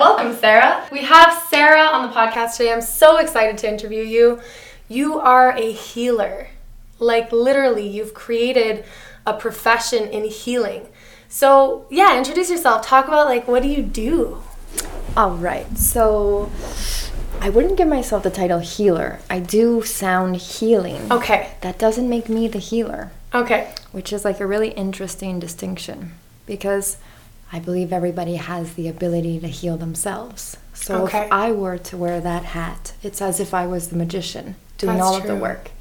Welcome, Sarah. We have Sarah on the podcast today. I'm so excited to interview you. You are a healer. Like, literally, you've created a profession in healing. So, yeah, introduce yourself. Talk about, like, what do you do? All right. So, I wouldn't give myself the title healer. I do sound healing. Okay. That doesn't make me the healer, Okay. which is like a really interesting distinction because I believe everybody has the ability to heal themselves. So Okay. if I were to wear that hat, it's as if I was the magician doing That's all of the work.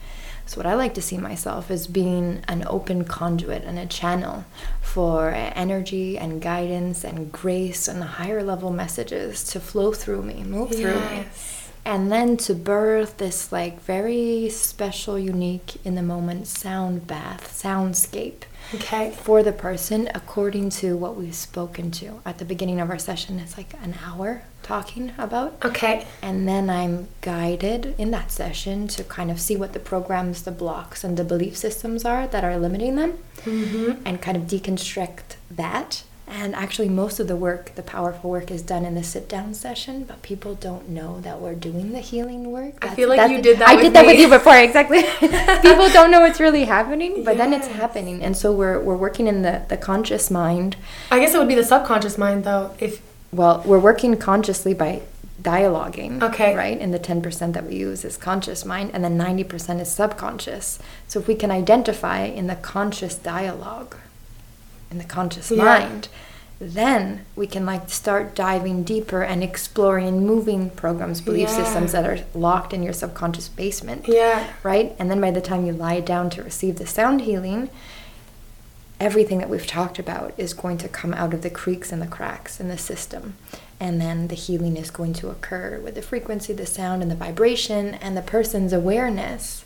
So what I like to see myself is being an open conduit and a channel for energy and guidance and grace and higher level messages to flow through me, move through me and then to birth this like very special unique in the moment sound bath soundscape Okay. for the person according to what we've spoken to at the beginning of our session it's like an hour talking about Okay. and then i'm guided in that session to kind of see what the programs the blocks and the belief systems are that are limiting them Mm-hmm. and kind of deconstruct that. And actually, most of the work, the powerful work, is done in the sit down session, but people don't know that we're doing the healing work. I feel like you did that I with did that with you before, exactly. people don't know what's really happening, but then it's happening. And so we're, we're working in the, the conscious mind. I guess it would be the subconscious mind, though. If Well, we're working consciously by dialoguing. Okay. Right? And the 10% that we use is conscious mind, and then 90% is subconscious. So if we can identify in the conscious dialogue, in the conscious Yeah. mind, then we can like start diving deeper and exploring and moving programs, belief Yeah. systems that are locked in your subconscious basement yeah, right? And then by the time you lie down to receive the sound healing, everything that we've talked about is going to come out of the creaks and the cracks in the system. And then the healing is going to occur with the frequency, the sound, and the vibration, and the person's awareness.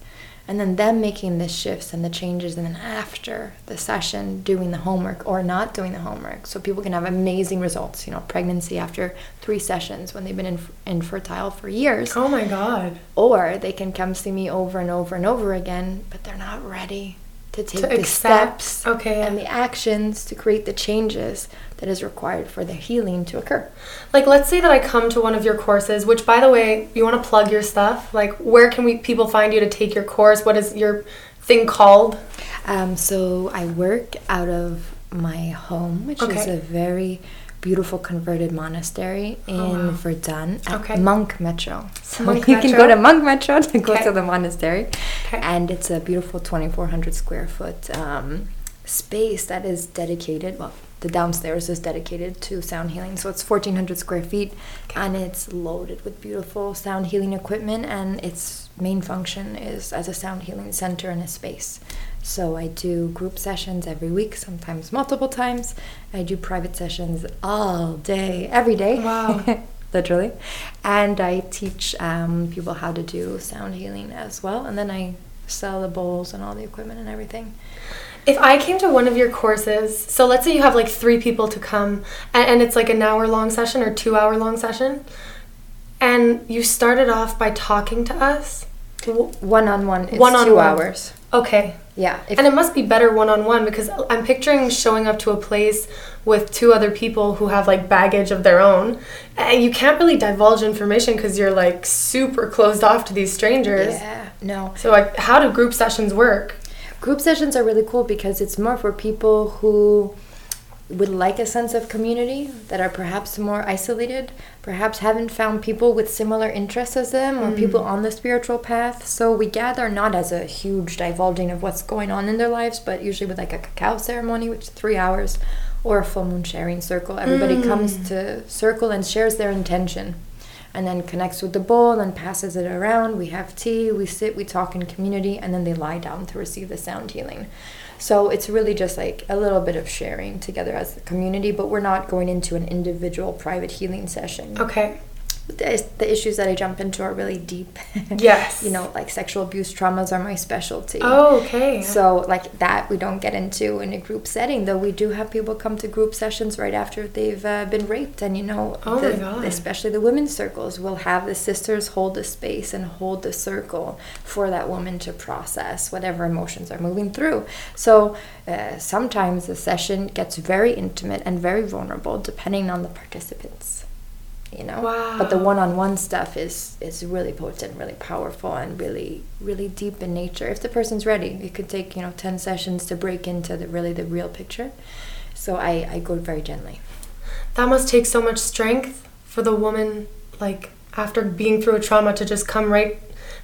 And then them making the shifts and the changes, and then after the session, doing the homework or not doing the homework. So people can have amazing results. You know, pregnancy after three sessions when they've been inf- infertile for years oh my god, or they can come see me over and over and over again, but they're not ready to take To the accept. steps Okay, yeah. and the actions to create the changes that is required for the healing to occur. like let's say that I come to one of your courses. Which, by the way, you want to plug your stuff. Like, where can we people find you to take your course? What is your thing called? Um, so I work out of my home, which is a very beautiful converted monastery in Oh, wow. Verdun at Okay. Monk Metro. So Monk you can go to Monk Metro to go Okay. to the monastery. Okay. And it's a beautiful 2,400 square foot um, space that is dedicated, well, the downstairs is dedicated to sound healing. So it's 1,400 square feet and it's loaded with beautiful sound healing equipment. And its main function is as a sound healing center and a space. So I do group sessions every week, sometimes multiple times. I do private sessions all day, every day. Wow. Literally. And I teach um, people how to do sound healing as well. And then I sell the bowls and all the equipment and everything. If I came to one of your courses, so let's say you have like three people to come, and, and it's like an hour long session or two hour long session, and you started off by talking to us. One on one is One-on-one. two hours. Okay. Yeah. And it must be better one on one because I'm picturing showing up to a place with two other people who have like baggage of their own. And you can't really divulge information because you're like super closed off to these strangers. yeah. No. So, like, how do group sessions work? Group sessions are really cool because it's more for people who would like a sense of community that are perhaps more isolated, perhaps haven't found people with similar interests as them or people mm. on the spiritual path. So we gather not as a huge divulging of what's going on in their lives, but usually with like a cacao ceremony, which is three hours, or a full moon sharing circle. Everybody mm. comes to circle and shares their intention and then connects with the bowl and passes it around. We have tea, we sit, we talk in community, and then they lie down to receive the sound healing. So it's really just like a little bit of sharing together as a community, but we're not going into an individual private healing session. Okay. The, the issues that I jump into are really deep. Yes. you know, like sexual abuse traumas are my specialty. Oh, okay. So, like that, we don't get into in a group setting, though we do have people come to group sessions right after they've uh, been raped. And, you know, Oh my God. especially the women's circles will have the sisters hold the space and hold the circle for that woman to process whatever emotions are moving through. So, uh, sometimes the session gets very intimate and very vulnerable depending on the participants. You know. Wow. But the one-on-one stuff is is really potent, really powerful, and really really deep in nature. If the person's ready, it could take you know ten sessions to break into the really the real picture. So I I go very gently. That must take so much strength for the woman, like after being through a trauma, to just come right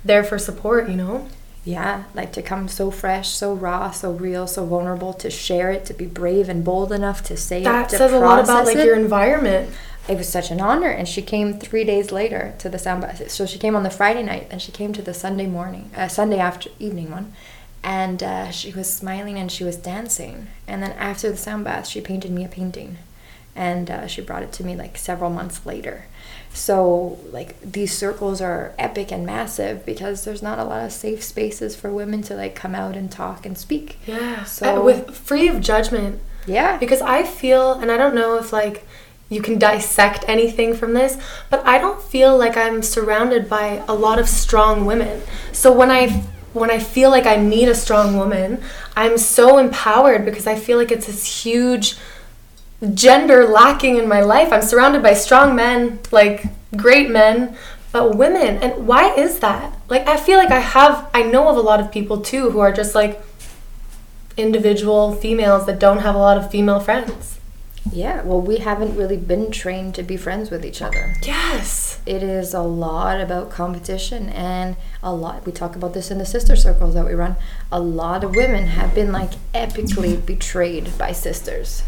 there for support. You know. Yeah, like to come so fresh, so raw, so real, so vulnerable, to share it, to be brave and bold enough to say That it, says a lot about like it. your environment. It was such an honor and she came three days later to the sound bath so she came on the friday night and she came to the sunday morning uh, sunday after evening one and uh, she was smiling and she was dancing. And then after the sound bath she painted me a painting and uh, she brought it to me like several months later. So like these circles are epic and massive because there's not a lot of safe spaces for women to like come out and talk and speak. Yeah. So- So with free of judgment. yeah. Because I feel, and I don't know if like you can dissect anything from this, but I don't feel like I'm surrounded by a lot of strong women. So when I when I feel like I meet a strong woman, I'm so empowered because I feel like it's this huge gender lacking in my life. I'm surrounded by strong men, like great men, but women. And why is that? Like I feel like I have I know of a lot of people too who are just like individual females that don't have a lot of female friends. Yeah well we haven't really been trained to be friends with each other Yes. it is a lot about competition and a lot we talk about this in the sister circles that we run a lot of women have been like epically betrayed by sisters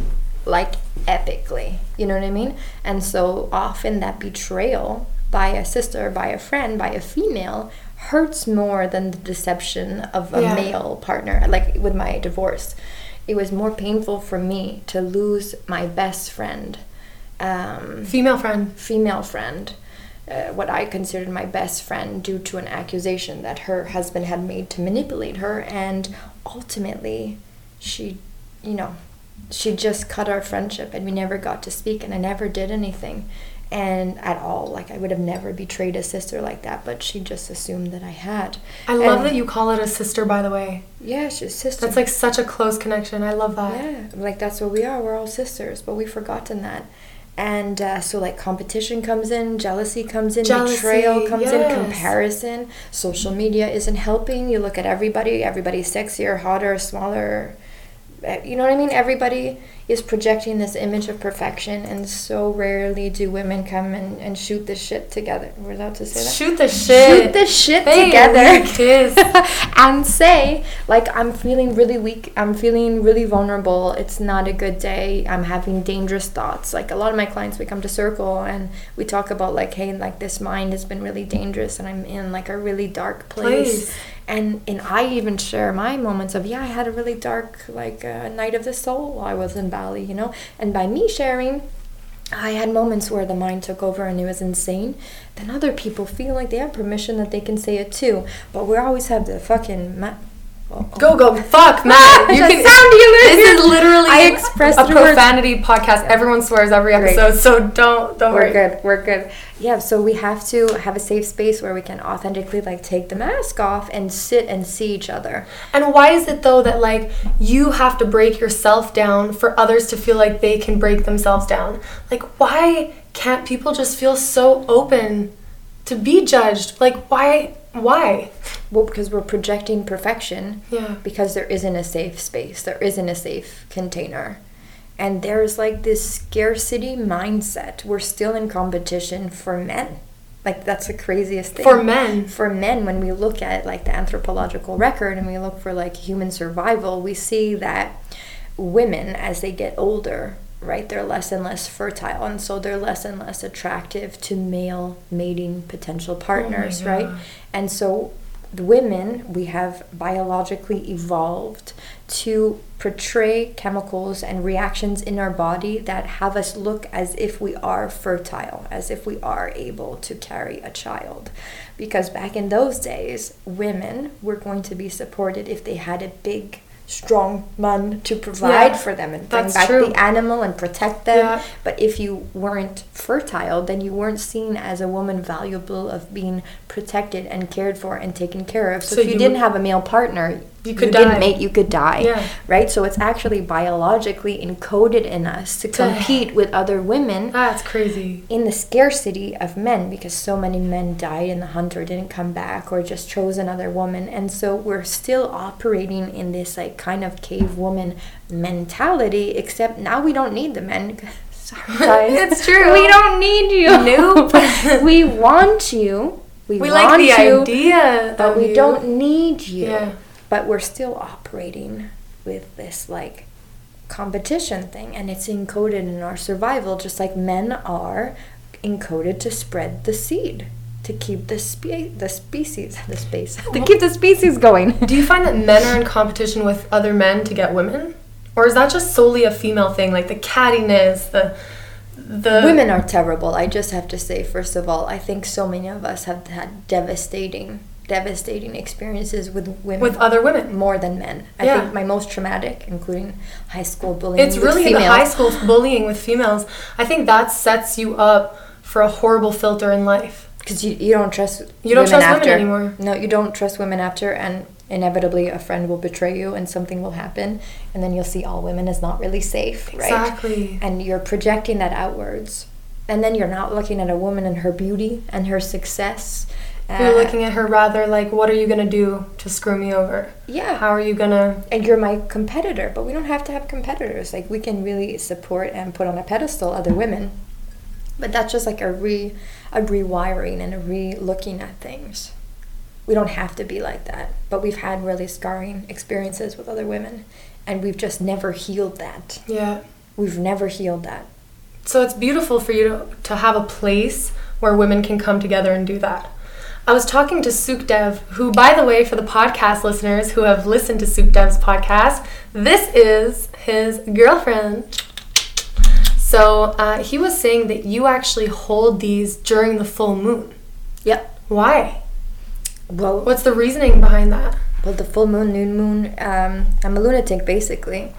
like epically you know what i mean and so often that betrayal by a sister by a friend by a female hurts more than the deception of a Yeah. male partner like with my divorce it was more painful for me to lose my best friend um, Female friend. female friend, uh, what I considered my best friend, due to an accusation that her husband had made to manipulate her, and ultimately, she, you know, she just cut our friendship, and we never got to speak, and I never did anything, and at all, like I would have never betrayed a sister like that, but she just assumed that I had. I love And- that you call it a sister by the way. Yeah, she's sister. That's like such a close connection. I love that. Yeah, like that's what we are. We're all sisters, but we've forgotten that. And uh, so, like, competition comes in, jealousy comes in, Jealousy, betrayal comes yes. in, comparison. Social media isn't helping. You look at everybody, everybody's sexier, hotter, smaller. Uh, You know what I mean? Everybody is projecting this image of perfection, and so rarely do women come and, and shoot this shit together. We're allowed to say that? Shoot the shit. Shoot this shit Hey, together kiss. and say like i'm feeling really weak i'm feeling really vulnerable it's not a good day i'm having dangerous thoughts like a lot of my clients we come to circle and we talk about like hey like this mind has been really dangerous and i'm in like a really dark place, Place. and and i even share my moments of yeah i had a really dark like uh, night of the soul while i was in bali you know and by me sharing I had moments where the mind took over and it was insane. Then other people feel like they have permission that they can say it too. But we always have the fucking Go go fuck man. The You can sound healer. This is literally I expressed a through words. profanity podcast. Everyone swears every Great. episode, so don't don't We're worry. good. We're good. Yeah, so we have to have a safe space where we can authentically like take the mask off and sit and see each other. And why is it though that like you have to break yourself down for others to feel like they can break themselves down? Like why can't people just feel so open to be judged? Like why why? Well, because we're projecting perfection. Yeah. Because there isn't a safe space. There isn't a safe container. And there's like this scarcity mindset. We're still in competition for men. Like that's the craziest thing. For men. For men, when we look at like the anthropological record and we look for like human survival, we see that women as they get older, right, they're less and less fertile and so they're less and less attractive to male mating potential oh partners, right? And so the women we have biologically evolved to portray chemicals and reactions in our body that have us look as if we are fertile, as if we are able to carry a child. Because back in those days, women were going to be supported if they had a big strong man to provide Yeah, for them and bring back true. the animal and protect them. Yeah. But if you weren't fertile, then you weren't seen as a woman valuable of being protected and cared for and taken care of. So, So if you, you didn't have a male partner, You could didn't die. mate, you could die. Yeah. Right? So it's actually biologically encoded in us to compete with other women That's crazy. in the scarcity of men because so many men died in the hunt or didn't come back or just chose another woman and so we're still operating in this like kind of cave woman mentality except now we don't need the men Sorry, guys. It's true. we don't need you Nope. we want you we, We want like the you idea, but we you. don't need you Yeah. But we're still operating with this like competition thing and it's encoded in our survival just like men are encoded to spread the seed to keep the spe- the species the space to keep the species going. Do you find that men are in competition with other men to get women, or is that just solely a female thing, like the cattiness, the the women are terrible i just have to say first of all. I think so many of us have had devastating devastating experiences with women with other women? more than men i Yeah. think my most traumatic including high school bullying It's with really the high school bullying with females. I think that sets you up for a horrible filter in life. Because you, you don't trust You don't women trust women anymore. No, you don't trust women after, and inevitably a friend will betray you, and something will happen, and then you'll see all women is not really safe, right? Exactly. And you're projecting that outwards, and then you're not looking at a woman and her beauty and her success. You're Uh, looking at her rather like, what are you gonna do to screw me over? Yeah. How are you gonna? and you're my competitor, but we don't have to have competitors. Like we can really support and put on a pedestal other women, but that's just like a re a rewiring and a re looking at things. We don't have to be like that, but we've had really scarring experiences with other women, and we've just never healed that. Yeah. We've never healed that. So it's beautiful for you to, to have a place where women can come together and do that. I was talking to Sukdev, who, by the way, for the podcast listeners who have listened to Sukdev's podcast, this is his girlfriend. So uh, he was saying that you actually hold these during the full moon. Yep. Why? Well, What's the reasoning behind that? Well, the full moon, noon moon. Um, I'm a lunatic, basically.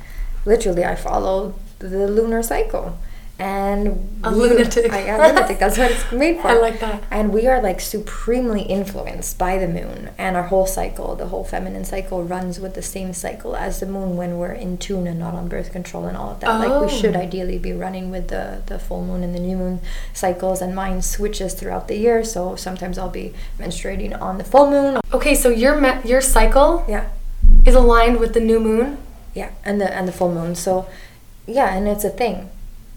Literally, I follow the lunar cycle, and A lunatic. I am a lunatic. That's what it's made for. I like that. And we are like supremely influenced by the moon, and our whole cycle, the whole feminine cycle, runs with the same cycle as the moon when we're in tune and not on birth control and all of that. Like Oh. we should ideally be running with the the full moon and the new moon cycles, and mine switches throughout the year. So sometimes I'll be menstruating on the full moon. Okay, so your me- your cycle Yeah. is aligned with the new moon. Yeah, and the and the full moon. So, yeah, and it's a thing.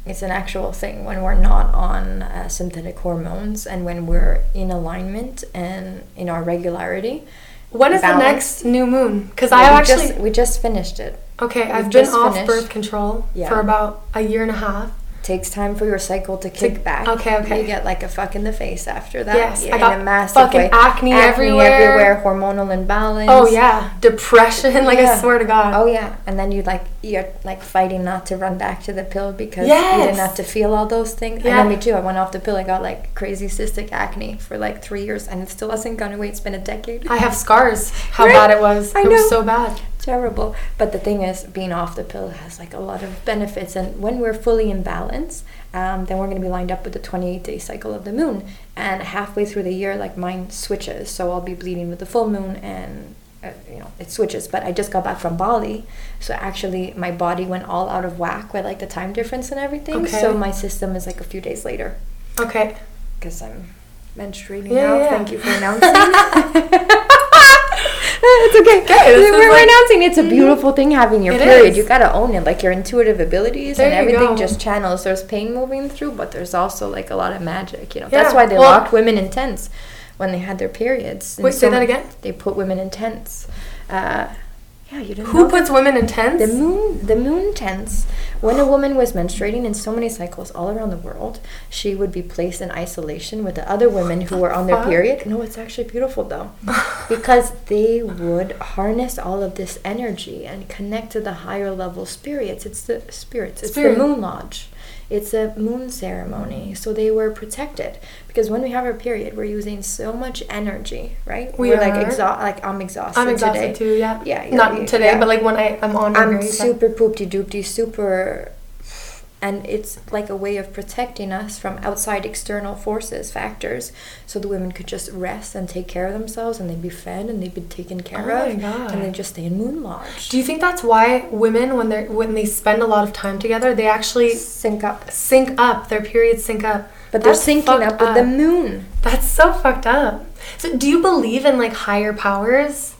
It's an actual thing when we're not on uh, synthetic hormones and when we're in alignment and in our regularity. When is the next new moon? Because I we actually just, we just finished it. Okay, I've been off finished. birth control Yeah. for about a year and a half. Takes time for your cycle to kick back. okay, okay. You get like a fuck in the face after that. Yes, yeah, I got in a massive fucking way. acne everywhere. everywhere, hormonal imbalance. Oh yeah, depression. Like I swear to God. Oh yeah, and then you like you're like fighting not to run back to the pill because you Yes. didn't have to feel all those things. Yeah. I know me too. I went off the pill. I got like crazy cystic acne for like three years, and it still hasn't gone away. It's been a decade. I have scars. How Right? bad it was. I it know. was so bad. Terrible. But the thing is, being off the pill has like a lot of benefits, and when we're fully in balance, um, then we're going to be lined up with the 28 day cycle of the moon. And halfway through the year, like mine switches, so I'll be bleeding with the full moon and. Uh, you know, it switches, but I just got back from Bali, so actually my body went all out of whack with like the time difference and everything. Okay. So my system is like a few days later Okay. because I'm menstruating Yeah, now. yeah. Thank you for announcing. it's okay. Okay, We're like- announcing it's a beautiful thing having your It period. is. You gotta own it, like your intuitive abilities There and everything go. just channels. There's pain moving through, but there's also like a lot of magic. You know, yeah. that's why they well- locked women in tents when they had their periods. Wait, And say that again? They put women in tents. Uh, yeah, you didn't. Who puts women in tents? the moon, the moon tents. When a woman was menstruating in so many cycles all around the world, she would be placed in isolation with the other women who were on their period. No, it's actually beautiful though, because they would harness all of this energy and connect to the higher level spirits. It's the spirits. It's Spirit. the moon lodge. It's a moon ceremony. So they were protected because when we have our period, we're using so much energy, right? We are like exhausted. Like I'm exhausted. I'm exhausted today. too. Yeah. Yeah, Not today, yeah. but like when I I'm on. I'm super poopty doopty, super, and it's like a way of protecting us from outside external forces, factors, so the women could just rest and take care of themselves, and they'd be fed and they'd be taken care Oh of, my God. and they just stay in moon lodge. Do you think that's why women, when they're when they spend a lot of time together, they actually sync up? sync up? Their periods sync up. But they're syncing up with the moon. That's so fucked up. So, do you believe in like higher powers?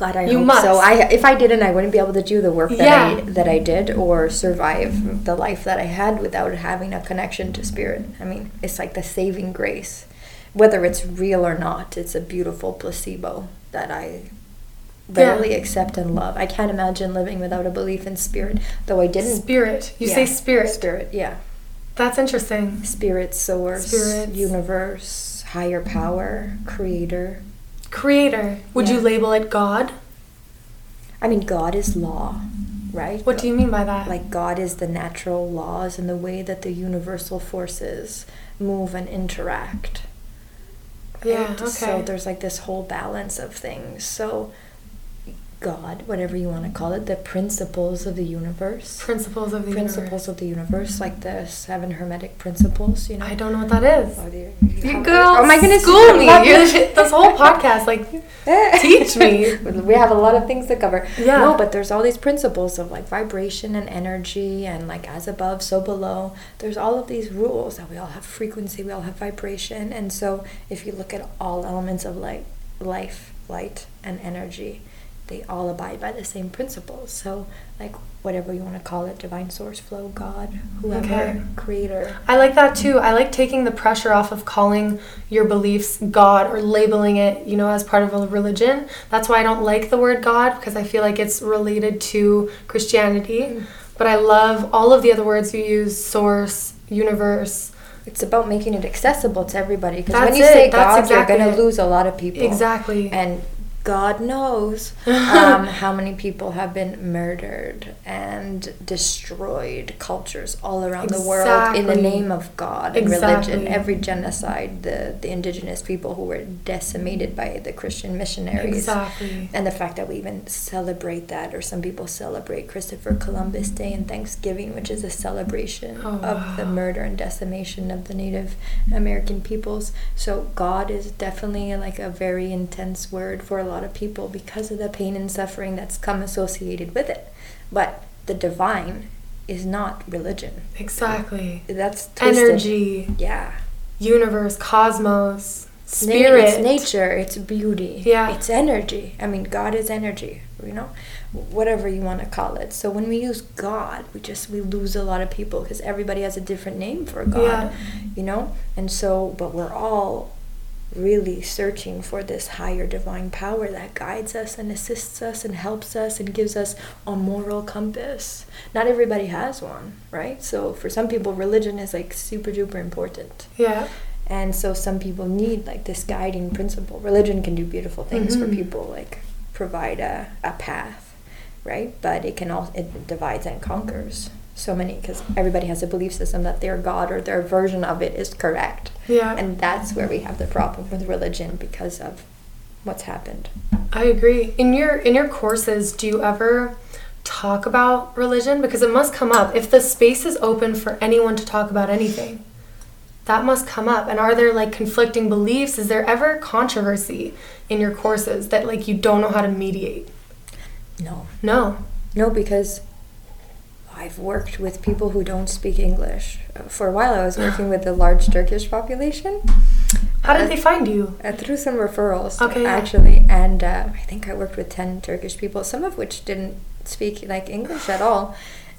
God, I You hope must. so. I if I didn't, I wouldn't be able to do the work that Yeah. I that I did or survive the life that I had without having a connection to spirit. I mean, it's like the saving grace, whether it's real or not. It's a beautiful placebo that I barely accept and love. I can't imagine living without a belief in spirit, though I didn't. Spirit. You Yeah, say spirit. Spirit, yeah. That's interesting. Spirit, source, Spirits. universe, higher power, creator. Creator. Would you label it God? I mean, God is law, right? What do you mean by that? like God is the natural laws and the way that the universal forces move and interact. Yeah, right? okay. So there's like this whole balance of things. So God, whatever you want to call it, the principles of the universe. principles of the principles universe. of the universe, like the seven hermetic principles, you know. I don't know what that is. Oh, dear. You girl, oh my goodness, school me. love You're this. this whole podcast, like, teach me. we have a lot of things to cover. Yeah. No, but there's all these principles of like vibration and energy and like as above, so below. There's all of these rules that we all have frequency, we all have vibration. And so if you look at all elements of light, life, light, and energy, they all abide by the same principles. So like whatever you want to call it, divine source, flow, God, whoever, Okay. creator. I like that too. I like taking the pressure off of calling your beliefs God or labeling it, you know, as part of a religion. That's why I don't like the word God because I feel like it's related to Christianity. Mm. But I love all of the other words you use source, universe. It's about making it accessible to everybody. Because when you it. say God, exactly you're going to lose a lot of people. Exactly. And God knows um, how many people have been murdered and destroyed cultures all around the world in the name of God and Exactly. religion. Every genocide, the, the indigenous people who were decimated by the Christian missionaries. Exactly. And the fact that we even celebrate that, or some people celebrate Christopher Columbus Day and Thanksgiving, which is a celebration Oh, of the murder and decimation of the Native American peoples. So God is definitely like a very intense word for a lot of people because of the pain and suffering that's come associated with it. But the divine is not religion. Exactly. That's twisted. Energy, Yeah. universe, cosmos, spirit. It's nature. It's beauty. Yeah. It's energy. I mean, God is energy. You know, whatever you want to call it. So when we use God, we just we lose a lot of people because everybody has a different name for God. Yeah. You know, and so but we're all really searching for this higher divine power that guides us and assists us and helps us and gives us a moral compass. Not everybody has one, right? So for some people religion is like super duper important. Yeah. And so some people need like this guiding principle. Religion can do beautiful things for Mhm. people, like provide a, a path, right? But it can also it divides and conquers so many because everybody has a belief system that their god or their version of it is correct. Yeah. And that's where we have the problem with religion because of what's happened. I agree. In your in your courses, do you ever talk about religion because it must come up if the space is open for anyone to talk about anything. That must come up. And are there like conflicting beliefs? Is there ever controversy in your courses that like you don't know how to mediate? No. No. No, because I've worked with people who don't speak English. Uh, For a while, I was working with a large Turkish population. How did Uh, they find you? Uh, through some referrals, Okay, yeah. actually, and uh, I think I worked with ten Turkish people, some of which didn't speak like English at all,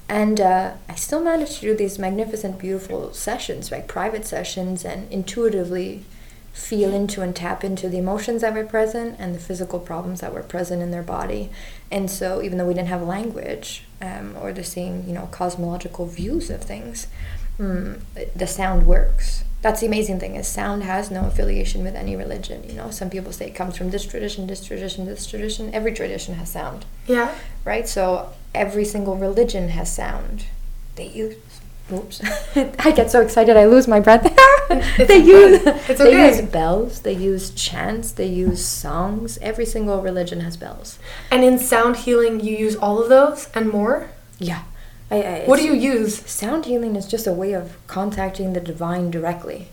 and uh, I still managed to do these magnificent, beautiful sessions, like private sessions, and intuitively feel into and tap into the emotions that were present and the physical problems that were present in their body. And so, even though we didn't have language um, or the same, you know, cosmological views of things, mm, the sound works. That's the amazing thing is sound has no affiliation with any religion. You know, some people say it comes from this tradition, this tradition, this tradition. Every tradition has sound, Yeah. right? So every single religion has sound. They use oops, I get so excited I lose my breath. they okay. use It's they use bells, they use chants, they use songs. Every single religion has bells. And in sound healing, you use all of those and more? Yeah. I, I, What do you use? Sound healing is just a way of contacting the divine directly.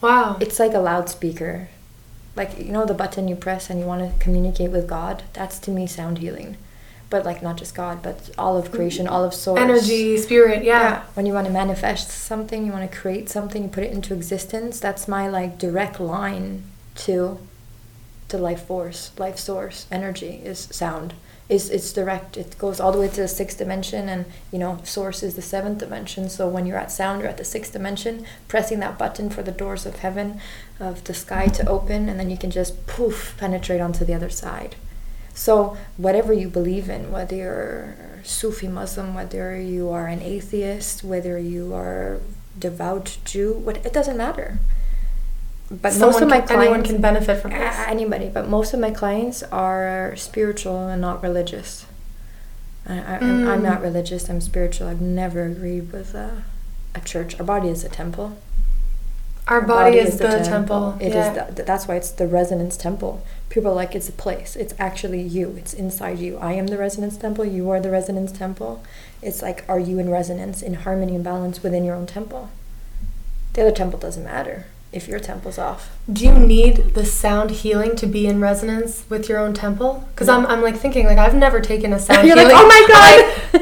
Wow. It's like a loudspeaker. Like, you know, the button you press and you want to communicate with God? That's to me sound healing. But, like, not just God, but all of creation, all of source. Energy, spirit, yeah. Yeah. When you want to manifest something, you want to create something, you put it into existence. That's my, like, direct line to to life force, life source, energy is sound. Is it's direct. It goes all the way to the sixth dimension, and you know, source is the seventh dimension. So when you're at sound, you're at the sixth dimension, pressing that button for the doors of heaven, of the sky to open, and then you can just poof penetrate onto the other side. So whatever you believe in, whether you're Sufi Muslim, whether you are an atheist, whether you are devout Jew, what it doesn't matter. But most of my can, anyone can benefit from this. anybody, but most of my clients are spiritual and not religious. I, I'm Mm. not religious. I'm spiritual. I've never agreed with a, a church. Our body is a temple. Our body, is, the, temple. It is yeah. the, that's why it's the resonance temple. People are like it's a place. It's actually you. It's inside you. I am the resonance temple. You are the resonance temple. It's like are you in resonance, in harmony and balance within your own temple? The other temple doesn't matter if your temple's off. Do you need the sound healing to be in resonance with your own temple? Because I'm, I'm like thinking like I've never taken a sound You're like, healing. "Oh my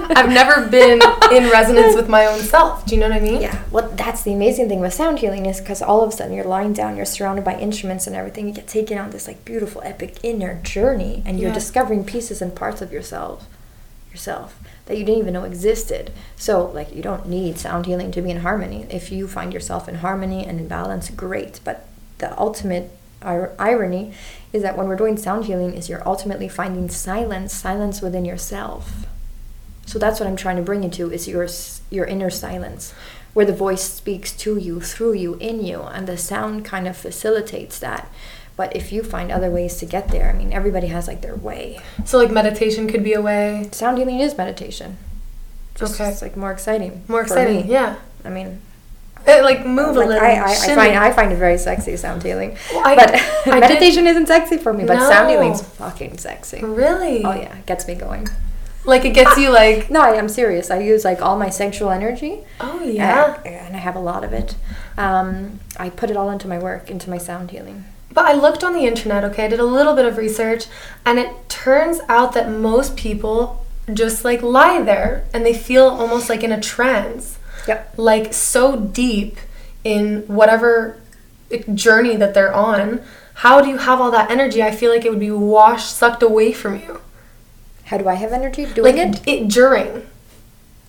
I, I've never been in resonance with my own self. Do you know what I mean? Yeah, well, that's the amazing thing with sound healing is because all of a sudden you're lying down, you're surrounded by instruments and everything. You get taken on this like beautiful, epic inner journey, and you're Yeah. discovering pieces and parts of yourself, yourself that you didn't even know existed. So, like, you don't need sound healing to be in harmony. If you find yourself in harmony and in balance, great. But the ultimate ir- irony is that when we're doing sound healing, is you're ultimately finding silence, silence within yourself. So that's what I'm trying to bring you to is your your inner silence, where the voice speaks to you, through you, in you, and the sound kind of facilitates that. But if you find other ways to get there, I mean, everybody has like their way. So like meditation could be a way. Sound healing is meditation. Just Okay. it's like more exciting. More exciting. Yeah. I mean, It, like move like, a little. I, I, I find I find it very sexy sound healing. Well, I- but meditation isn't sexy for me. But sound No. healing's fucking sexy. really. Oh yeah, it gets me going. Like it gets you like. No, I am serious. I use like all my sexual energy. Oh yeah. and I have a lot of it. Um, I put it all into my work, into my sound healing. But I looked on the internet, okay, I did a little bit of research, and it turns out that most people just like lie there and they feel almost like in a trance, Yep. like so deep in whatever journey that they're on. How do you have all that energy? I feel like it would be washed, sucked away from you. How do I have energy doing like it? it during.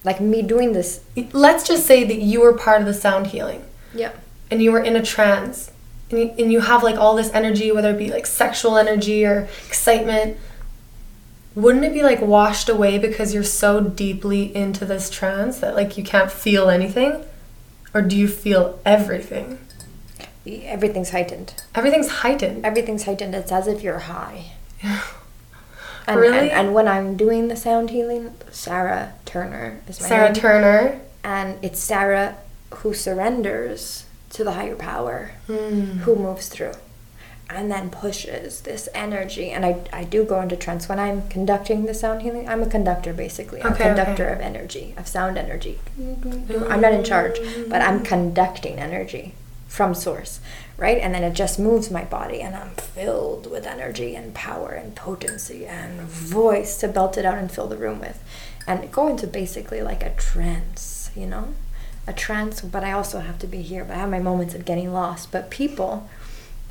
Like me doing this. Let's just say that you were part of the sound healing. Yeah. and you were in a trance and you, and you have like all this energy whether it be like sexual energy or excitement wouldn't it be like washed away because you're so deeply into this trance that like you can't feel anything or do you feel everything Everything's heightened. everything's heightened Everything's heightened. It's as if you're high. And, Really? And, and when I'm doing the sound healing, Sarah Turner is my sarah name. turner and it's Sarah who surrenders to the higher power, Hmm. who moves through, and then pushes this energy. And I, I do go into trance when I'm conducting the sound healing. I'm a conductor basically. I'm a conductor okay. of energy, of sound energy. I'm not in charge, but I'm conducting energy from source, right? And then it just moves my body, and I'm filled with energy and power and potency and voice to belt it out and fill the room with, and go into basically like a trance, you know, a trance. But I also have to be here. But I have my moments of getting lost. But people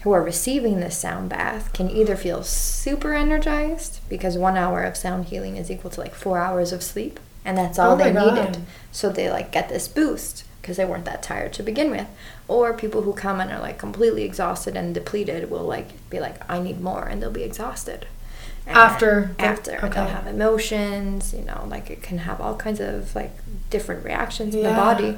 who are receiving this sound bath can either feel super energized because one hour of sound healing is equal to like four hours of sleep, and that's all Oh they God. needed. So they like get this boost because they weren't that tired to begin with. Or people who come and are like completely exhausted and depleted will like be like, I need more, and they'll be exhausted. After the- after okay. they'll have emotions, you know, like it can have all kinds of like different reactions in the body.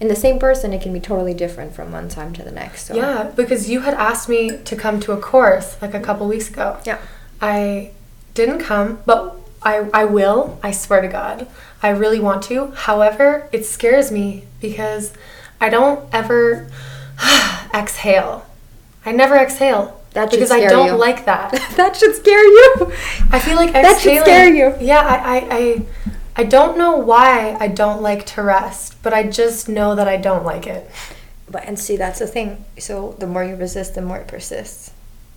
In the same person, it can be totally different from one time to the next. So yeah because you had asked me to come to a course like a couple weeks ago yeah. I didn't come, but I, I will. I swear to God. I really want to. However, it scares me because I don't ever exhale. I never exhale. That because I don't you. like that. that should scare you. I feel like That should scare you. Yeah, I, I, I, I don't know why I don't like to rest, but I just know that I don't like it. But and see, that's the thing. So the more you resist, the more it persists,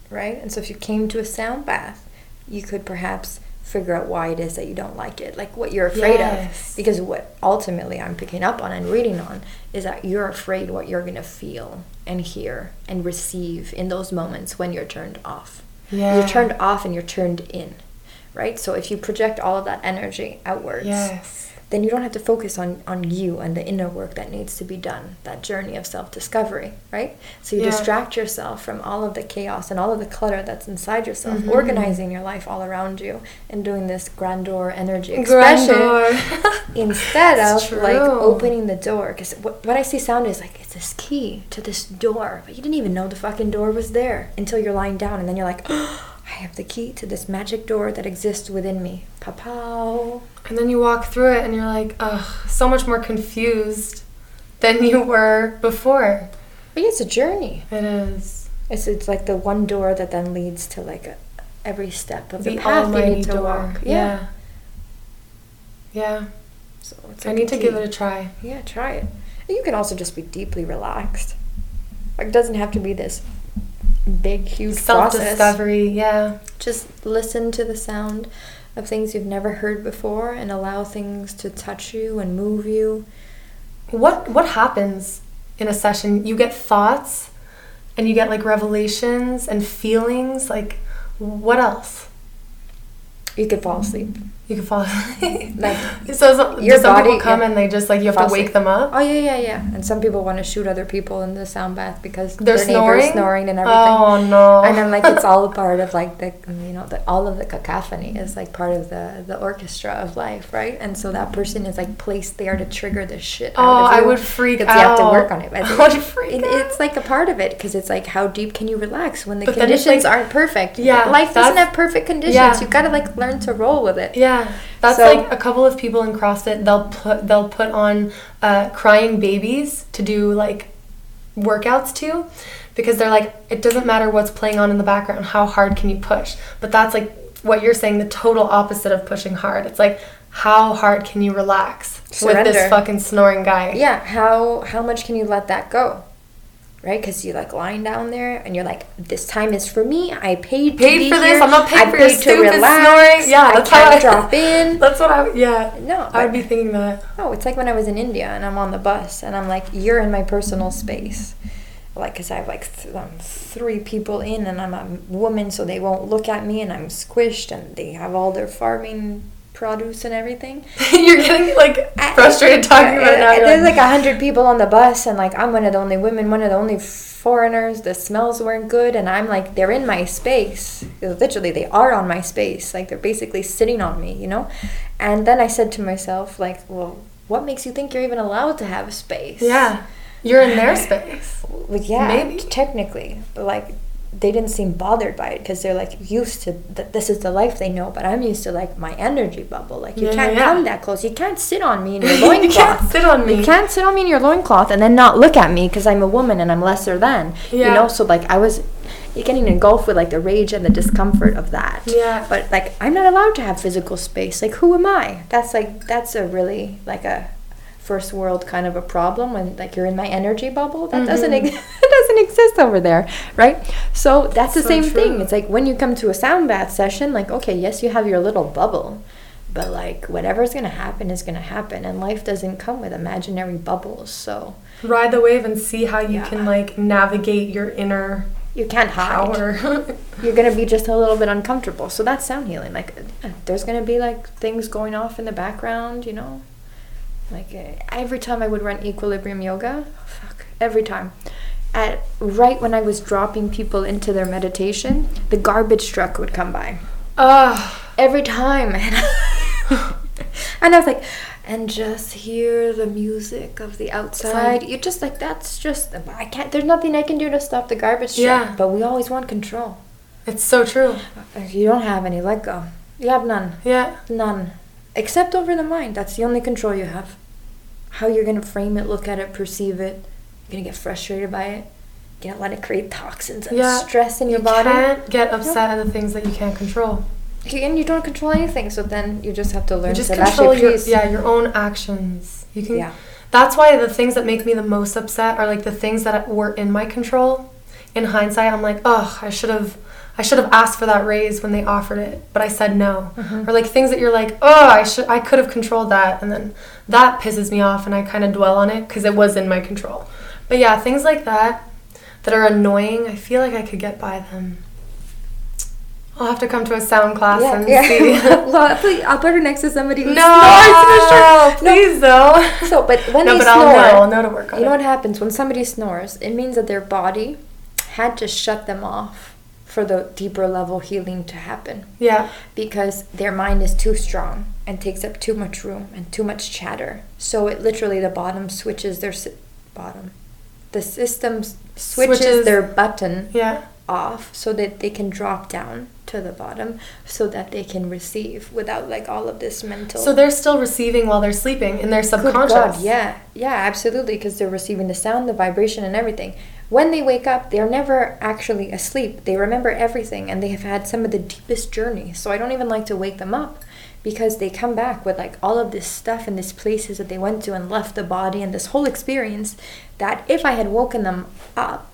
right? And so if you came to a sound bath, you could perhaps figure out why it is that you don't like it, like what you're afraid Yes. of. Because what ultimately I'm picking up on and reading on is that you're afraid what you're gonna feel and hear and receive in those moments when you're turned off. Yeah. You're turned off and you're turned in, right? So if you project all of that energy outwards, Yes. Then you don't have to focus on, on you and the inner work that needs to be done, that journey of self discovery, right? So you Yeah. distract yourself from all of the chaos and all of the clutter that's inside yourself, Mm-hmm. organizing your life all around you and doing this grandeur energy expression Grandeur. instead of like opening the door. Because what, what I see sound is like it's this key to this door, but you didn't even know the fucking door was there until you're lying down and then you're like, I have the key to this magic door that exists within me. Pow pow. And then you walk through it and you're like, ugh, so much more confused than you were before. But yeah, it's a journey. It is. It's it's like the one door that then leads to like a, every step of the, The path you need to door. walk. Yeah. Yeah. So it's I need to key. give it a try. Yeah, try it. And you can also just be deeply relaxed. Like it doesn't have to be this big, huge Self discovery. Yeah. Just listen to the sound of things you've never heard before and allow things to touch you and move you. What what happens in a session? You get thoughts and you get like revelations and feelings. Like what else? You could fall asleep. You can fall asleep. Like, so some, your some people body- come yeah. and they just like you have to wake them up. Oh yeah, yeah, yeah. And some people want to shoot other people in the sound bath because They're their snoring. snoring and everything. Oh no. and I'm like, it's all a part of like the you know the all of the cacophony is like part of the the orchestra of life, right? And so that person is like placed there to trigger the shit. Oh, out I would freak because you have to out. work on it. I would freak it- out. It's like a part of it because it's like how deep can you relax when the But conditions like- aren't perfect? Yeah, life doesn't have perfect conditions. yeah. You gotta like learn to roll with it. Yeah, that's So- like a couple of people in CrossFit. They'll put they'll put on uh, crying babies to do like workouts to, because they're like it doesn't matter what's playing on in the background. How hard can you push? But that's like what you're saying. The total opposite of pushing hard. It's like how hard can you relax with this fucking snoring guy? Yeah, how how much can you let that go? Right? Because you're like lying down there and you're like, this time is for me. I paid to Paid for this. I'm not paying I for your paid to relax. snoring. Yeah, I that's how can't I drop in. That's what I. Yeah. No, I would be thinking that. Oh, it's like when I was in India and I'm on the bus and I'm like, you're in my personal space. Like, because I have like th- um, three people in and I'm a woman, so they won't look at me and I'm squished and they have all their farming produce and everything. You're getting like frustrated talking about it now. There's like a hundred people on the bus, and like I'm one of the only women, one of the only foreigners. The smells weren't good, and I'm like, they're in my space. Literally, they are on my space. Like they're basically sitting on me, you know. And then I said to myself, like, well, what makes you think you're even allowed to have a space? Yeah. You're in their space. Well, yeah, Maybe. technically, but like they didn't seem bothered by it because they're like used to that. This is the life they know. But I'm used to like my energy bubble. Like you Yeah, can't yeah. come that close. You can't sit on me in your loincloth You can't sit on me. You can't sit on me in your loincloth and then not look at me because I'm a woman and I'm lesser than. You know, so like I was getting engulfed with like the rage and the discomfort of that. Yeah. But like I'm not allowed to have physical space. Like who am I? That's like that's a really like a first world kind of a problem when like you're in my energy bubble. That doesn't Mm-hmm. ex- doesn't exist over there, right? So that's the So same thing. It's like when you come to a sound bath session, like okay, yes, you have your little bubble. But like whatever's gonna happen is gonna happen, and life doesn't come with imaginary bubbles. So Ride the wave and see how you Yeah. can like navigate your inner you can't hide. power. You're gonna be just a little bit uncomfortable. So that's sound healing. Like uh, there's gonna be like things going off in the background, you know. Like uh, every time I would run equilibrium yoga, fuck, every time. At right when I was dropping people into their meditation, the garbage truck would come by. Ugh. every time and, and i was like and just hear the music of the outside you're just like that's just i can't there's nothing i can do to stop the garbage truck Yeah. but we always want control it's so true. if you don't have any let go You have none. Yeah. None. Except over the mind. That's the only control you have. How you're gonna frame it, look at it, perceive it. You're gonna get frustrated by it. You're gonna let it create toxins and Yeah. stress in your you body. can't get upset at the things that you can't control. And you don't control anything, so then you just have to learn You just to control your yeah your own actions. You can. Yeah. That's why the things that make me the most upset are like the things that were in my control. In hindsight, I'm like, oh, I should have, I should have asked for that raise when they offered it, but I said no. Mm-hmm. Or like things that you're like, oh, I should, I could have controlled that, and then that pisses me off, and I kind of dwell on it because it was in my control. But yeah, things like that that are annoying, I feel like I could get by them. I'll have to come to a sound class Yeah, and yeah. see. well, I'll put, I'll put her next to somebody who no, snores for sure. please though. So, but when no, they but snore, I'll know. I'll know to work on you know what happens when somebody snores? It means that their body had to shut them off for the deeper level healing to happen Yeah. because their mind is too strong and takes up too much room and too much chatter. So it literally the bottom switches their si- bottom. The system switches, Switches. their button Yeah. off so that they can drop down to the bottom so that they can receive without like all of this mental So they're still receiving while they're sleeping in their subconscious. Good. God, yeah, yeah, absolutely, because they're receiving the sound, the vibration, and everything. When they wake up, they're never actually asleep. They remember everything, and they have had some of the deepest journeys. So I don't even like to wake them up, because they come back with like all of this stuff and these places that they went to and left the body and this whole experience. That if I had woken them up,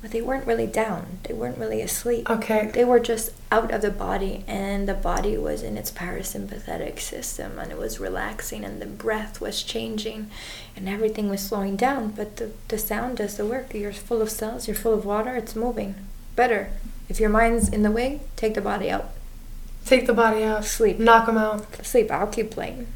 but they weren't really down. They weren't really asleep. Okay. They were just out of the body, and the body was in its parasympathetic system, and it was relaxing, and the breath was changing, and everything was slowing down. But the, the sound does the work. You're full of cells, you're full of water, it's moving. Better. If your mind's in the way, take the body out. Take the body out. Sleep. Knock them out. Sleep. I'll keep playing.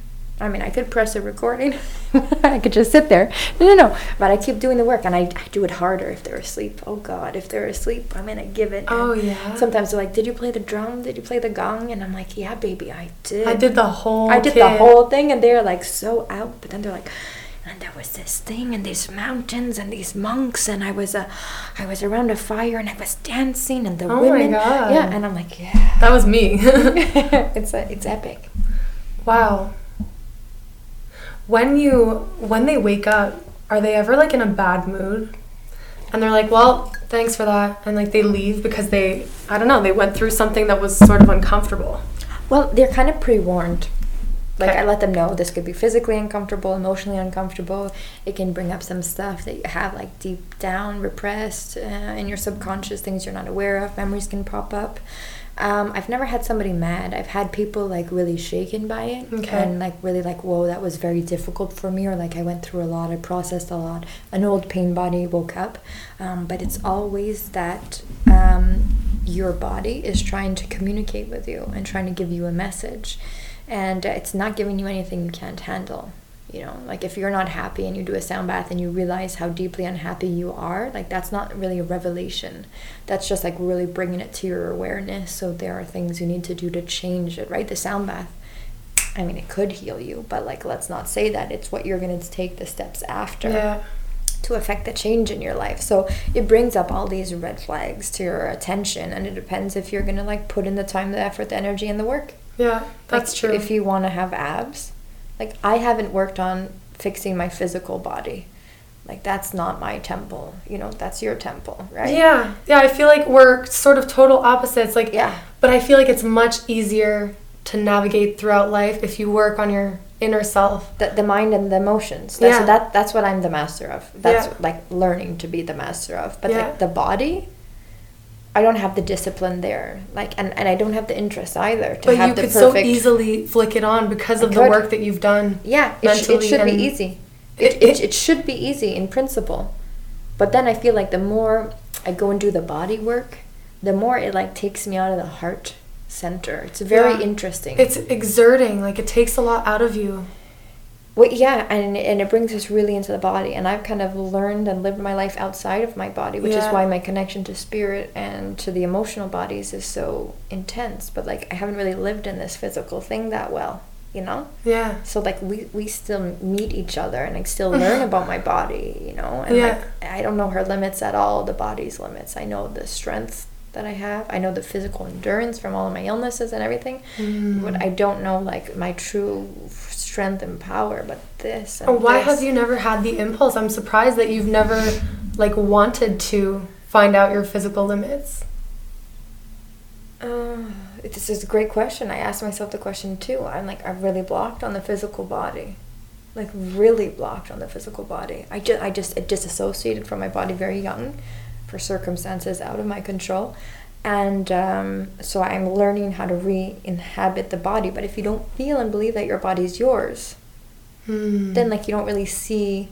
I mean, I could press a recording. I could just sit there. No, no, no. But I keep doing the work, and I, I do it harder if they're asleep. Oh God, if they're asleep, I'm gonna give it. Oh, And yeah? Sometimes they're like, "Did you play the drum? Did you play the gong?" And I'm like, "Yeah, baby, I did." I did the whole. I did kit. the whole thing, and they're like so out. But then they're like, and there was this thing, and these mountains, and these monks, and I was uh, I was around a fire, and I was dancing, and the Oh my women. God. Yeah, and I'm like, yeah. That was me. it's a, it's epic. wow. When you when they wake up, are they ever like in a bad mood? And they're like, "Well, thanks for that," and like they leave because they I don't know they went through something that was sort of uncomfortable. Well, they're kind of pre-warned. Like Okay. I let them know this could be physically uncomfortable, emotionally uncomfortable. It can bring up some stuff that you have like deep down repressed uh, in your subconscious, things you're not aware of. Memories can pop up. Um, I've never had somebody mad. I've had people like really shaken by it Okay. and like really like, whoa, that was very difficult for me, or like I went through a lot, I processed a lot. An old pain body woke up, um, but it's always that um, your body is trying to communicate with you and trying to give you a message, and it's not giving you anything you can't handle. You know, like if you're not happy and you do a sound bath and you realize how deeply unhappy you are, like that's not really a revelation. That's just like really bringing it to your awareness. So there are things you need to do to change it, right? The sound bath, I mean, it could heal you, but like let's not say that. It's what you're going to take the steps after Yeah. to affect the change in your life. So it brings up all these red flags to your attention, and it depends if you're gonna like put in the time, the effort, the energy, and the work. Yeah. That's Like, true. If you want to have abs, like I haven't worked on fixing my physical body. Like that's not my temple. You know, that's your temple, right? Yeah, yeah. I feel like we're sort of total opposites. Like, Yeah. But I feel like it's much easier to navigate throughout life if you work on your inner self. The, the mind and the emotions. That's, Yeah. that, that's what I'm the master of. That's Yeah. like learning to be the master of. But Yeah. like the body, I don't have the discipline there. Like, and, and I don't have the interest either to But have you the could so easily flick it on because I of the work that you've done. Yeah, it, sh- it should be easy. It- It, it, it- it should be easy in principle. But then I feel like the more I go and do the body work, the more it like takes me out of the heart center. It's very Yeah. interesting. It's exerting. Like it takes a lot out of you. Well, yeah, and and it brings us really into the body. And I've kind of learned and lived my life outside of my body, which Yeah. is why my connection to spirit and to the emotional bodies is so intense. But like I haven't really lived in this physical thing that well, you know. Yeah. So like we we still meet each other and I still learn about my body, you know. And Yeah. like I don't know her limits at all, the body's limits. I know the strength that I have. I know the physical endurance from all of my illnesses and everything, Mm. but I don't know like my true strength and power. But this. And Oh, why this. have you never had the impulse? I'm surprised that you've never like wanted to find out your physical limits. Uh, this is a great question. I asked myself the question too. I'm like, I'm really blocked on the physical body, like really blocked on the physical body. I just, I just, it disassociated from my body very young, for circumstances out of my control, and um, so I'm learning how to re-inhabit the body. But if you don't feel and believe that your body is yours, Hmm. then like you don't really see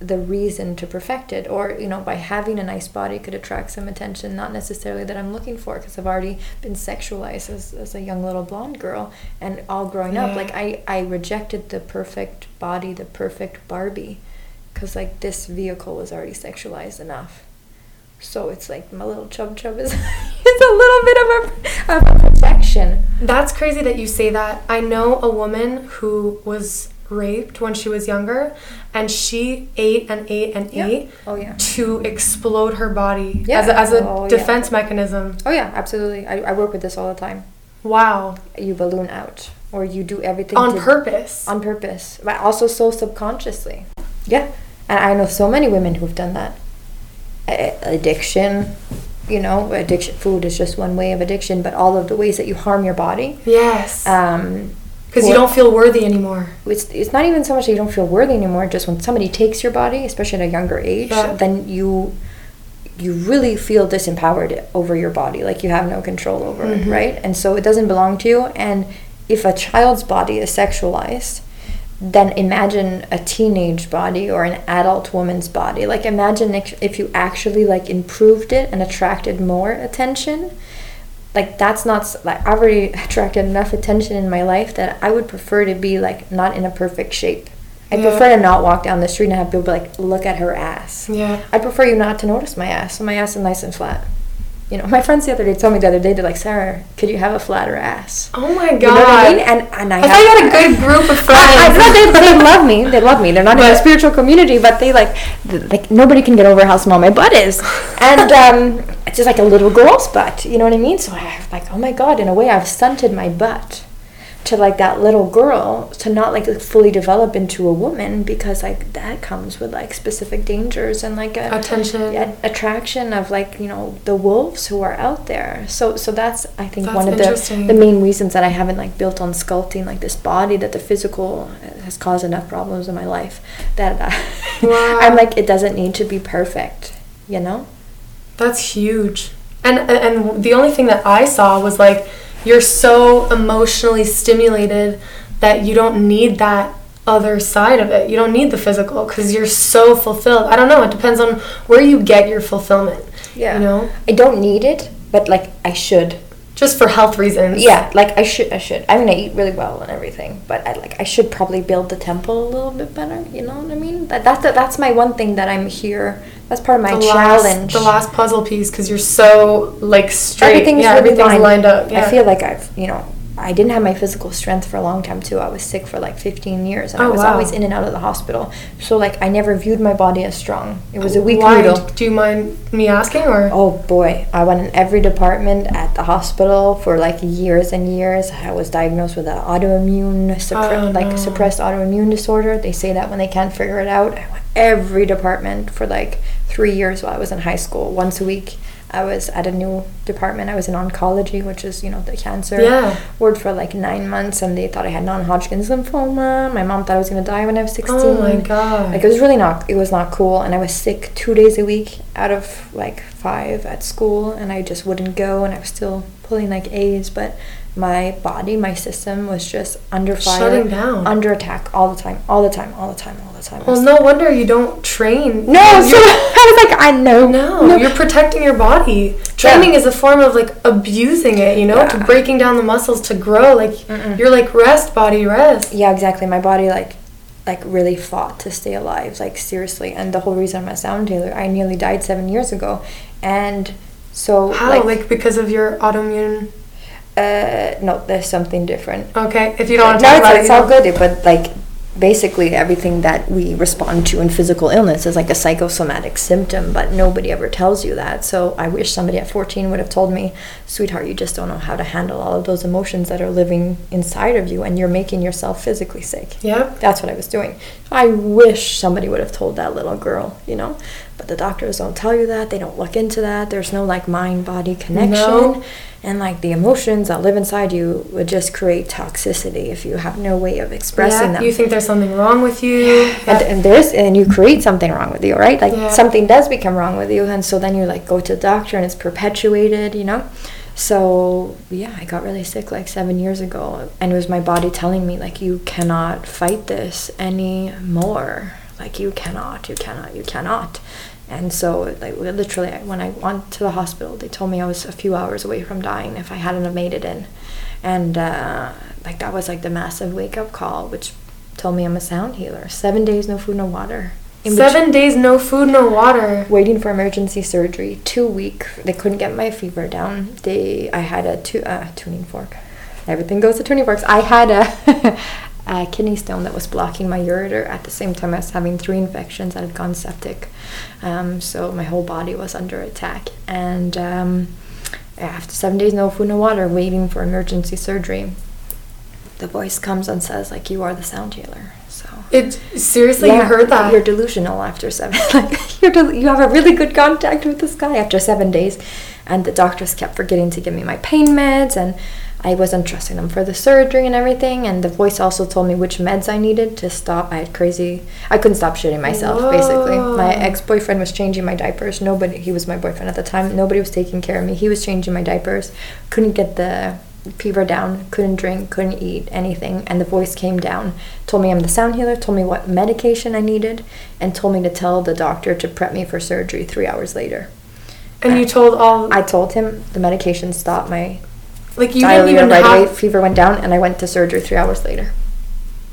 the reason to perfect it or you know by having a nice body could attract some attention not necessarily that i'm looking for because i've already been sexualized as, as a young little blonde girl and all growing Yeah. up like i i rejected the perfect body the perfect barbie because like this vehicle was already sexualized enough so it's like my little chub chub is it's a little bit of a, of a protection That's crazy that you say that. I know a woman who was raped when she was younger and she ate and ate and Yeah. ate oh yeah to explode her body Yeah. as a, as a Oh, yeah. defense mechanism. oh yeah absolutely I, I work with this all the time Wow. you balloon out or you do everything On to- purpose. on purpose but also so subconsciously yeah and i know so many women who've done that A- addiction you know addiction food is just one way of addiction but all of the ways that you harm your body yes. um Because you don't feel worthy anymore. it's, it's not even so much that you don't feel worthy anymore just when somebody takes your body especially at a younger age Yeah. then you you really feel disempowered over your body like you have no control over it Mhm. right and so it doesn't belong to you and if a child's body is sexualized then imagine a teenage body or an adult woman's body like imagine if, if you actually like improved it and attracted more attention like that's not like I've already attracted enough attention in my life that I would prefer to be like not in a perfect shape. I Yeah. prefer to not walk down the street and have people be like look at her ass. Yeah. I prefer you not to notice my ass. So my ass is nice and flat. You know, my friends the other day told me the other day they're like, Sarah, could you have a flatter ass? Oh my god. You know what I mean? And and I, I thought you had a good group of friends. I, I, no, they, they love me. They love me. They're not in a spiritual community, but they like, like nobody can get over how small my butt is, and um, it's just like a little girl's butt. You know what I mean? So I have like, oh my god, in a way, I've stunted my butt to like that little girl to not like fully develop into a woman because like that comes with like specific dangers and like a Attention. a- attraction of like you know the wolves who are out there so so that's i think That's one of the the main reasons that i haven't like built on sculpting like this body that the physical has caused enough problems in my life that uh, Wow. i'm like it doesn't need to be perfect you know That's huge. And and the only thing that I saw was like you're so emotionally stimulated that you don't need that other side of it. You don't need the physical because you're so fulfilled. I don't know. It depends on where you get your fulfillment. yeah You know, i don't need it but like i should just for health reasons. yeah like i should i should i mean i eat really well and everything but i like i should probably build the temple a little bit better you know what i mean that, that's that's my one thing that i'm here that's part of my the challenge Last, the last puzzle piece because you're so like straight. everything's yeah, really everything's lined. lined up. Yeah. I feel like I've, you know, I didn't have my physical strength for a long time too. I was sick for like 15 years and oh, I Oh, was wow. always in and out of the hospital. So like I never viewed my body as strong. It was a weak Why? noodle. Do you mind me asking or? Oh boy, I went in every department at the hospital for like years and years. I was diagnosed with an autoimmune, suppre- Oh, like suppressed autoimmune disorder. They say that when they can't figure it out. I went every department for like three years while I was in high school. Once a week, I was at a new department. I was in oncology, which is you know the cancer Yeah. ward for like nine months, and they thought I had non-Hodgkin's lymphoma. My mom thought I was gonna die when I was sixteen. Oh my god. Like it was really not it was not cool and I was sick 2 days a week out of like 5 at school and I just wouldn't go and I was still pulling like A's but my body my system was just under fire Shutting down. under attack all the time all the time all the time all the time. Well, no wonder you don't train. no, so You're- I was like I know. no, you're protecting your body. Training is a form of like abusing it, you know, to breaking down the muscles to grow. Like Mm-mm. you're like rest, body, rest. Yeah, exactly. My body like like really fought to stay alive, like seriously. And the whole reason I'm a sound tailor, I nearly died 7 years ago. And so How? Like, because of your autoimmune. Uh, no, there's something different. Okay, if you don't want to no, talk it's, about it's it, all good, but like basically everything that we respond to in physical illness is like a psychosomatic symptom, but nobody ever tells you that. So I wish somebody at 14 would have told me, sweetheart, you just don't know how to handle all of those emotions that are living inside of you and you're making yourself physically sick. Yeah, That's what I was doing. I wish somebody would have told that little girl, you know? But the doctors don't tell you that. They don't look into that. There's no like mind body connection. No. And like the emotions that live inside you would just create toxicity if you have no way of expressing yeah, them. You think there's something wrong with you. and, and there's and you create something wrong with you, right? Like Yeah. something does become wrong with you, and so then you like go to the doctor and it's perpetuated, you know. So yeah, I got really sick like seven years ago, and it was my body telling me like you cannot fight this anymore. Like you cannot, you cannot, you cannot. And so like literally, when I went to the hospital, they told me I was a few hours away from dying if I hadn't have made it in, and uh, like that was like the massive wake up call, which told me I'm a sound healer. Seven days, no food, no water. In Seven days, no food, no water. waiting for emergency surgery. Two week. They couldn't get my fever down. They. I had a tu- uh, tuning fork. Everything goes to tuning forks. I had a, a kidney stone that was blocking my ureter at the same time as having three infections that had gone septic. Um, so my whole body was under attack. And um, after seven days, no food, no water, waiting for emergency surgery. The voice comes and says, like, you are the sound healer. So It seriously, you heard that? you're delusional after seven. Like you're del- you have a really good contact with this guy after seven days, and the doctors kept forgetting to give me my pain meds, and I wasn't trusting them for the surgery and everything. And the voice also told me which meds I needed to stop. I had crazy. I couldn't stop shitting myself. Basically, my ex boyfriend was changing my diapers. Nobody. He was my boyfriend at the time. Nobody was taking care of me. He was changing my diapers. Couldn't get the fever down, couldn't drink, couldn't eat anything, and the voice came down, told me I'm the sound healer, told me what medication I needed, and told me to tell the doctor to prep me for surgery three hours later. and you told all, I told him the medication stopped my like you didn't diarrhea even right away, have, fever went down, and I went to surgery three hours later.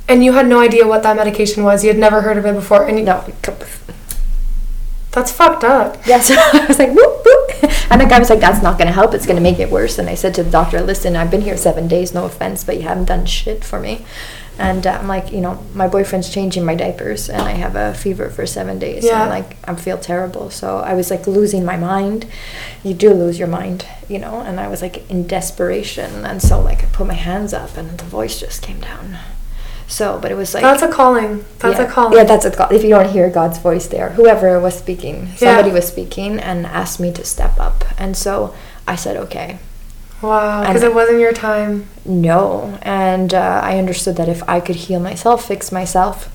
and you had no idea what that medication was. You had never heard of it before, and you, No, that's fucked up. yeah, so I was like, whoop, whoop. And the guy was like, that's not going to help. It's going to make it worse. And I said to the doctor, listen, I've been here seven days, no offense, but you haven't done shit for me. And uh, I'm like, you know, my boyfriend's changing my diapers and I have a fever for seven days. Yeah. And like, I feel terrible. So I was like losing my mind. You do lose your mind, you know? And I was like in desperation. And so, like, I put my hands up and the voice just came down. So, but it was like. That's a calling. That's yeah. a calling. Yeah, that's a call. If you don't hear God's voice there, whoever was speaking, somebody Yeah. was speaking and asked me to step up. And so I said, okay, wow, because it wasn't your time. no. And uh, I understood that if I could heal myself, fix myself,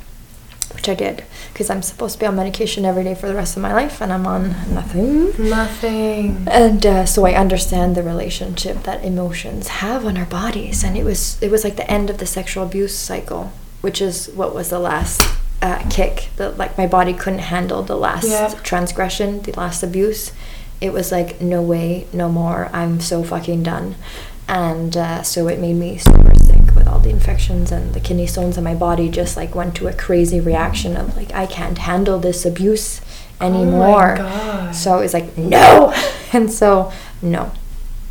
which I did, because I'm supposed to be on medication every day for the rest of my life, and I'm on nothing. Nothing. And uh, so I understand the relationship that emotions have on our bodies, and it was it was like the end of the sexual abuse cycle, which is what was the last uh, kick. That like my body couldn't handle the last transgression, the last abuse. It was like no way, no more. I'm so fucking done, and uh, so it made me super sick with all the infections and the kidney stones, and my body just like went to a crazy reaction of like I can't handle this abuse anymore. Oh my God. So it's like no, and so no,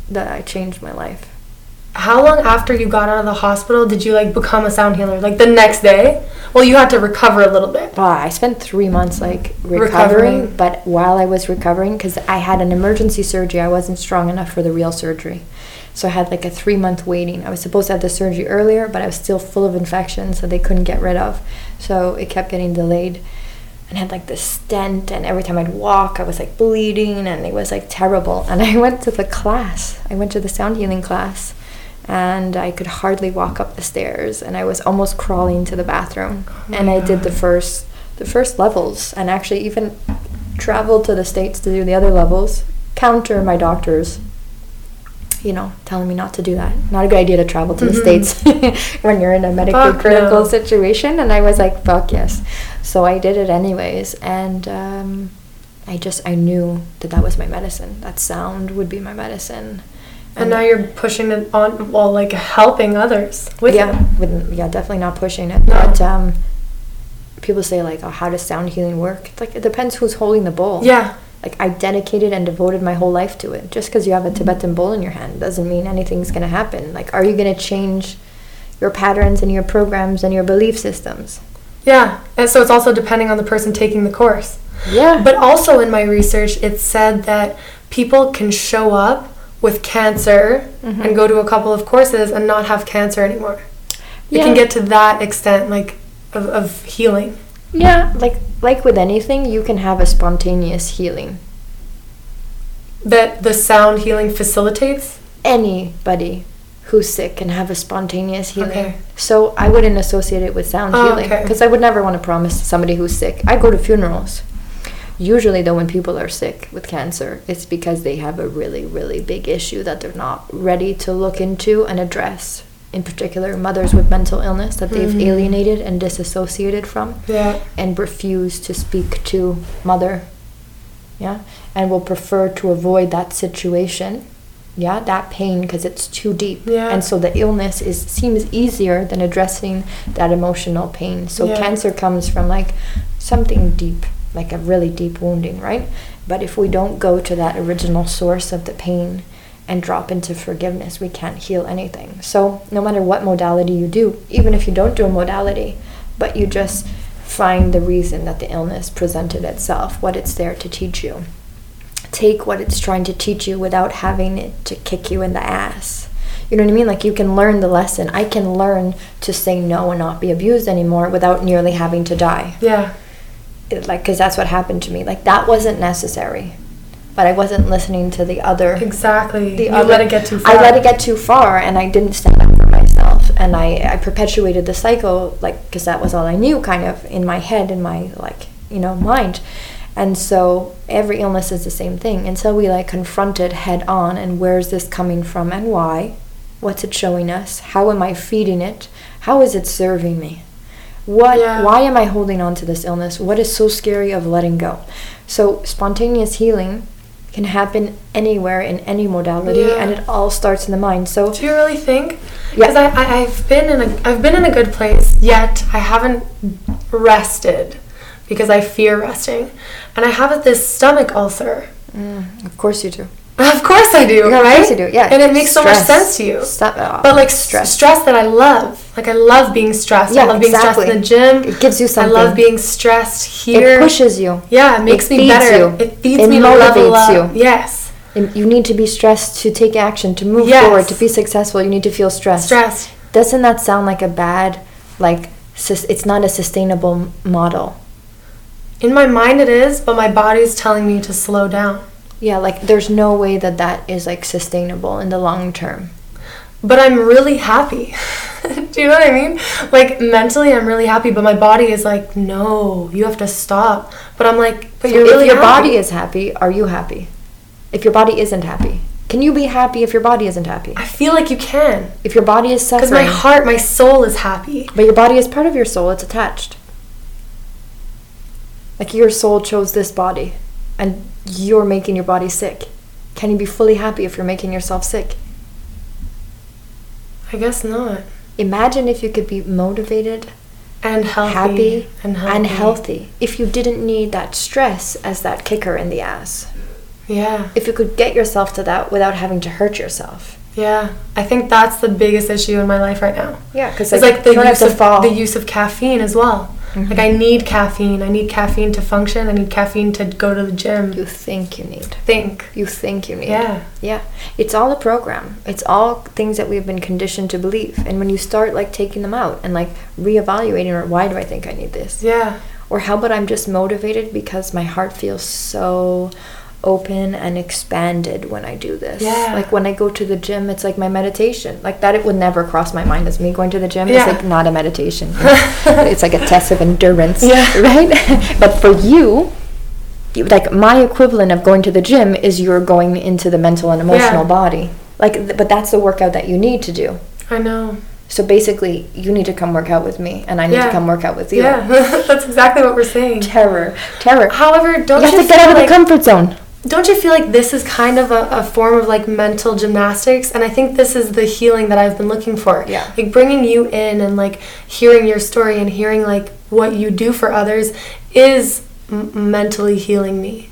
that I changed my life. How long after you got out of the hospital did you like become a sound healer? Like the next day? Well, you had to recover a little bit. Wow, I spent three months like recovering, Recovering. but while I was recovering, because I had an emergency surgery, I wasn't strong enough for the real surgery. So I had like a three month waiting. I was supposed to have the surgery earlier, but I was still full of infections that they couldn't get rid of. So it kept getting delayed. And I had like this stent, and every time I'd walk, I was like bleeding, and it was like terrible. And I went to the class, I went to the sound healing class, and I could hardly walk up the stairs, and I was almost crawling to the bathroom. and I did the first, the first levels, and actually even traveled to the states to do the other levels. Counter my doctors, you know, telling me not to do that. Not a good idea to travel to the Mhm. states when you're in a medically Fuck critical no. situation. And I was like, fuck yes. So I did it anyways, and um, I just I knew that that was my medicine. That sound would be my medicine. And now you're pushing it on, well, like helping others with yeah, it. with, yeah, definitely not pushing it. No. But um, people say like, oh, how does sound healing work? It's like it depends who's holding the bowl. Yeah. Like I dedicated and devoted my whole life to it. Just because you have a Tibetan bowl in your hand doesn't mean anything's gonna happen. Like, are you gonna change your patterns and your programs and your belief systems. Yeah, and so it's also depending on the person taking the course. Yeah. But also in my research, it said that people can show up with cancer Mm-hmm. and go to a couple of courses and not have cancer anymore. It can get to that extent, like of, of healing. yeah, like like with anything, you can have a spontaneous healing. That the sound healing facilitates. Anybody who's sick can have a spontaneous healing. Okay. So I wouldn't associate it with sound Oh, healing okay. because I would never want to promise somebody who's sick. I go to funerals. Usually, though, when people are sick with cancer, it's because they have a really, really big issue that they're not ready to look into and address. In particular, mothers with mental illness that they've Mhm. alienated and disassociated from Yeah. and refuse to speak to mother. Yeah. And will prefer to avoid that situation. Yeah, that pain because it's too deep. Yeah. And so the illness is seems easier than addressing that emotional pain. So Yeah. cancer comes from like something deep, like a really deep wounding, right? But if we don't go to that original source of the pain and drop into forgiveness, we can't heal anything. So no matter what modality you do, even if you don't do a modality, but you just find the reason that the illness presented itself, what it's there to teach you. Take what it's trying to teach you without having it to kick you in the ass. You know what I mean? Like you can learn the lesson. I can learn to say no and not be abused anymore without nearly having to die. Yeah. Like, because that's what happened to me. Like that wasn't necessary, but I wasn't listening to the other Exactly. the you other, let it get too far. I let it get too far, and I didn't stand up for myself, and I I perpetuated the cycle, like because that was all I knew, kind of in my head, in my like you know mind, and so every illness is the same thing until we like confront it head on, and where's this coming from and why, what's it showing us, how am I feeding it, how is it serving me. What? Yeah. Why am I holding on to this illness? What is so scary of letting go? So spontaneous healing can happen anywhere in any modality, Yeah. and it all starts in the mind. So Do you really think? Yeah. Because I, I, I've been in a I've been in a good place yet I haven't rested because I fear resting, and I have this stomach ulcer. Mm, of course you do. Of course I do, Yeah, of right? course you do. Yeah, and it makes so much sense to you. Stop. uh, But like stress, stress that I love. Like I love being stressed. I Yeah, love being stressed in the gym. It gives you something. I love being stressed here. It pushes you. Yeah, it makes It me better. you. It feeds It me to level up. you. Yes, And you need to be stressed to take action, to move Yes. forward, to be successful. You need to feel stressed. stressed. Doesn't that sound like a bad, like, it's not a sustainable model? In my mind, it is, but my body's telling me to slow down. Yeah, like, there's no way that that is, like, sustainable in the long term. But I'm really happy. Do you know what I mean? Like mentally, I'm really happy, but my body is like, no, you have to stop. But I'm like, but So you're if really your happy. body is happy, are you happy? If your body isn't happy, can you be happy if your body isn't happy? I feel like you can, If your body is suffering, because my heart, my soul is happy. but your body is part of your soul, it's attached. Like your soul chose this body, and you're making your body sick. Can you be fully happy if you're making yourself sick? I guess not. Imagine if you could be motivated, And healthy. happy, and healthy. and healthy. If you didn't need that stress as that kicker in the ass. Yeah, If you could get yourself to that without having to hurt yourself. yeah. I think that's the biggest issue in my life right now. Yeah, because It's like the you don't have use of fall. the use of caffeine as well. Mhm. Like I need caffeine. I need caffeine to function. I need caffeine to go to the gym. you think you need. think. You think you need. Yeah. Yeah. It's all a program. It's all things that we've been conditioned to believe. And when you start like taking them out and like reevaluating or why do I think I need this? Yeah. Or how about I'm just motivated because my heart feels so open and expanded when I do this. Yeah. Like when I go to the gym, it's like my meditation. Like that it would never cross my mind as me going to the gym. Yeah. It's like not a meditation. it's like a test of endurance. Yeah. Right? but for you, like my equivalent of going to the gym is you're going into the mental and emotional Yeah. body. Like th- but that's the workout that you need to do. I know. So basically, you need to come work out with me and I need Yeah. to come work out with you. Yeah. that's exactly what we're saying. Terror. Terror. However, don't you you, have to get out of the comfort zone. Don't you feel like this is kind of a, a form of like mental gymnastics and i think this is the healing that i've been looking for Yeah. like bringing you in and like hearing your story and hearing like what you do for others is m- mentally healing me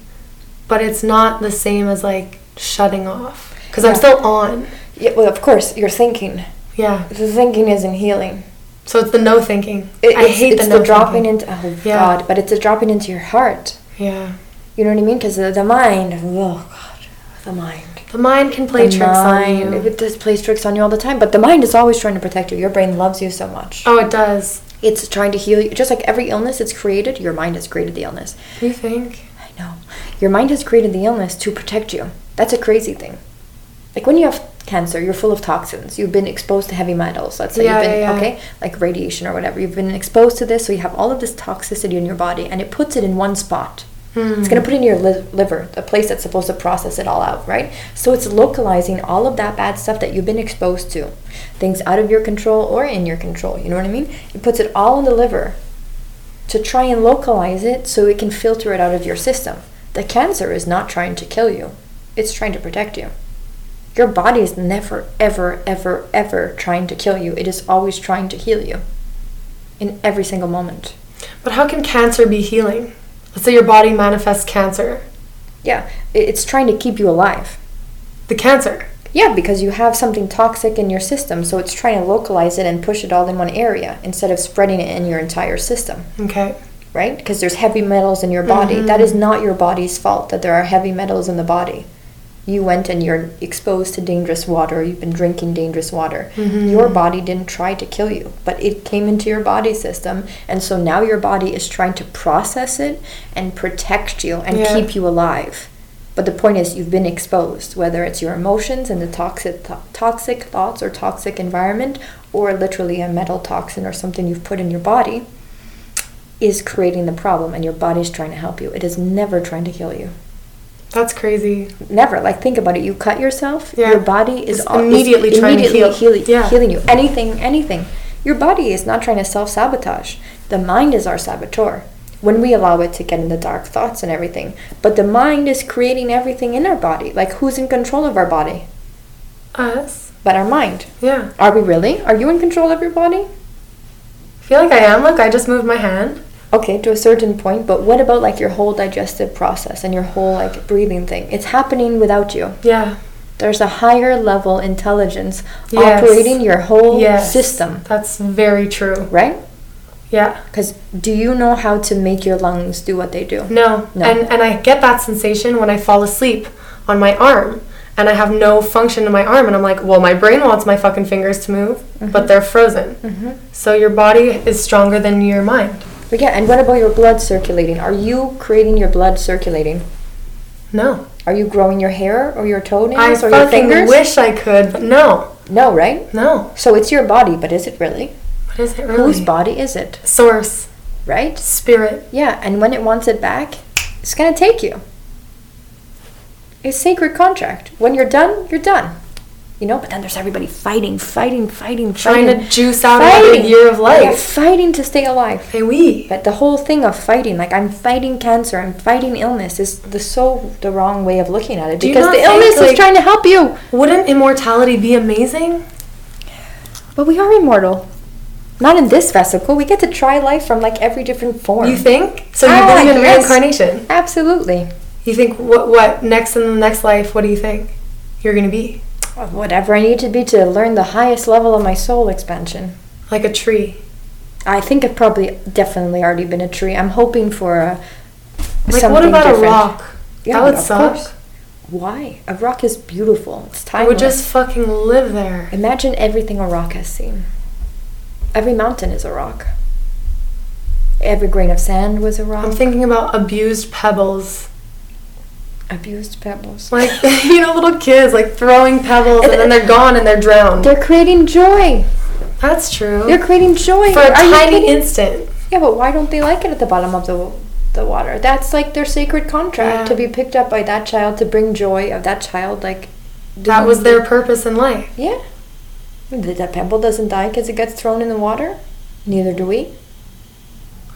but it's not the same as like shutting off because i'm still on Yeah, well, of course, you're thinking. Yeah. The thinking isn't healing. So it's the no thinking. It- I hate it's the no dropping thinking. into oh Yeah. god, but it's a dropping into your heart. Yeah. You know what I mean? Because the, the mind, oh god, the mind. The mind can play the tricks mind, on you. It does plays tricks on you all the time, but the mind is always trying to protect you. Your brain loves you so much. Oh, it does. It's trying to heal you. Just like every illness it's created, your mind has created the illness. You think? I know. Your mind has created the illness to protect you. That's a crazy thing. Like when you have cancer, you're full of toxins. You've been exposed to heavy metals. Let's say Yeah, you've been yeah, yeah. okay, like radiation or whatever. You've been exposed to this, so you have all of this toxicity in your body, and it puts it in one spot. It's going to put in your li- liver, the place that's supposed to process it all out, right? So it's localizing all of that bad stuff that you've been exposed to, things out of your control or in your control. You know what I mean? It puts it all in the liver to try and localize it so it can filter it out of your system. The cancer is not trying to kill you, it's trying to protect you. Your body is never, ever, ever, ever trying to kill you. It is always trying to heal you in every single moment. But how can cancer be healing? Let's say your body manifests cancer. Yeah, it's trying to keep you alive. The cancer. Yeah, because you have something toxic in your system, so it's trying to localize it and push it all in one area instead of spreading it in your entire system, Okay. right? Because there's heavy metals in your body. Mm-hmm. That is not your body's fault that there are heavy metals in the body. You went and you're exposed to dangerous water, you've been drinking dangerous water. Mm-hmm. Your body didn't try to kill you, but it came into your body system, and so now your body is trying to process it and protect you and Yeah. keep you alive. But the point is, you've been exposed, whether it's your emotions and the toxic, to- toxic thoughts or toxic environment, or literally a metal toxin or something you've put in your body, is creating the problem, and your body's trying to help you. It is never trying to kill you. That's crazy. Never. Like think about it. You cut yourself. Yeah. Your body is It's al- is immediately trying to immediately heal. healing, Yeah. healing you. Anything, anything. Your body is not trying to self sabotage. The mind is our saboteur when we allow it to get in the dark thoughts and everything. But the mind is creating everything in our body. Like who's in control of our body? Us. But our mind. Yeah. Are we really? Are you in control of your body? I feel like I am. Look, I just moved my hand. Okay, to a certain point, but what about like your whole digestive process and your whole like breathing thing? It's happening without you. Yeah. There's a higher level intelligence Yes. operating your whole Yes. system, That's very true. right? Yeah. Because do you know how to make your lungs do what they do? No. No. And and I get that sensation when I fall asleep on my arm and I have no function in my arm and I'm like, well, my brain wants my fucking fingers to move, Mm-hmm. but they're frozen. So your body is stronger than your mind. But yeah, and what about your blood circulating? Are you creating your blood circulating? No. Are you growing your hair or your I toenails or your fingers? I wish I could, but no. no, right? No. So it's your body, but is it really? What is it really? Whose body is it? Source. Right? Spirit. Yeah, and when it wants it back, it's gonna take you. It's sacred contract. When you're done, you're done. You know, but then there's everybody fighting, fighting, fighting, Trying fighting. to juice out another year of Yeah, life. fighting to stay alive. Hey, we. But the whole thing of fighting, like I'm fighting cancer, I'm fighting illness, is the so the wrong way of looking at it. Do Because the illness like- is trying to help you. Wouldn't immortality be amazing? But we are immortal. Not in this vesicle. We get to try life from like every different form. You think? So you Ah, believe in yes. reincarnation? Absolutely. You think what? What next in the next life? What do you think you're gonna be? Whatever I need to be to learn the highest level of my soul expansion. Like a tree? I think I've probably definitely already been a tree. I'm hoping for a Like something what about different. a rock? Yeah, that would suck. course. Why? A rock is beautiful. It's I timeless. would just fucking live there. Imagine everything a rock has seen. Every mountain is a rock. Every grain of sand was a rock. I'm thinking about abused pebbles. Abused pebbles. Like you know, little kids like throwing pebbles and then they're gone and they're drowned. They're creating joy. That's true. They're creating joy. For a Are tiny instant. Yeah, but why don't they like it at the bottom of the the water? That's like their sacred contract Yeah. to be picked up by that child to bring joy of that child. Like That was their purpose in life. yeah. The, the pebble doesn't die because it gets thrown in the water. Neither do we.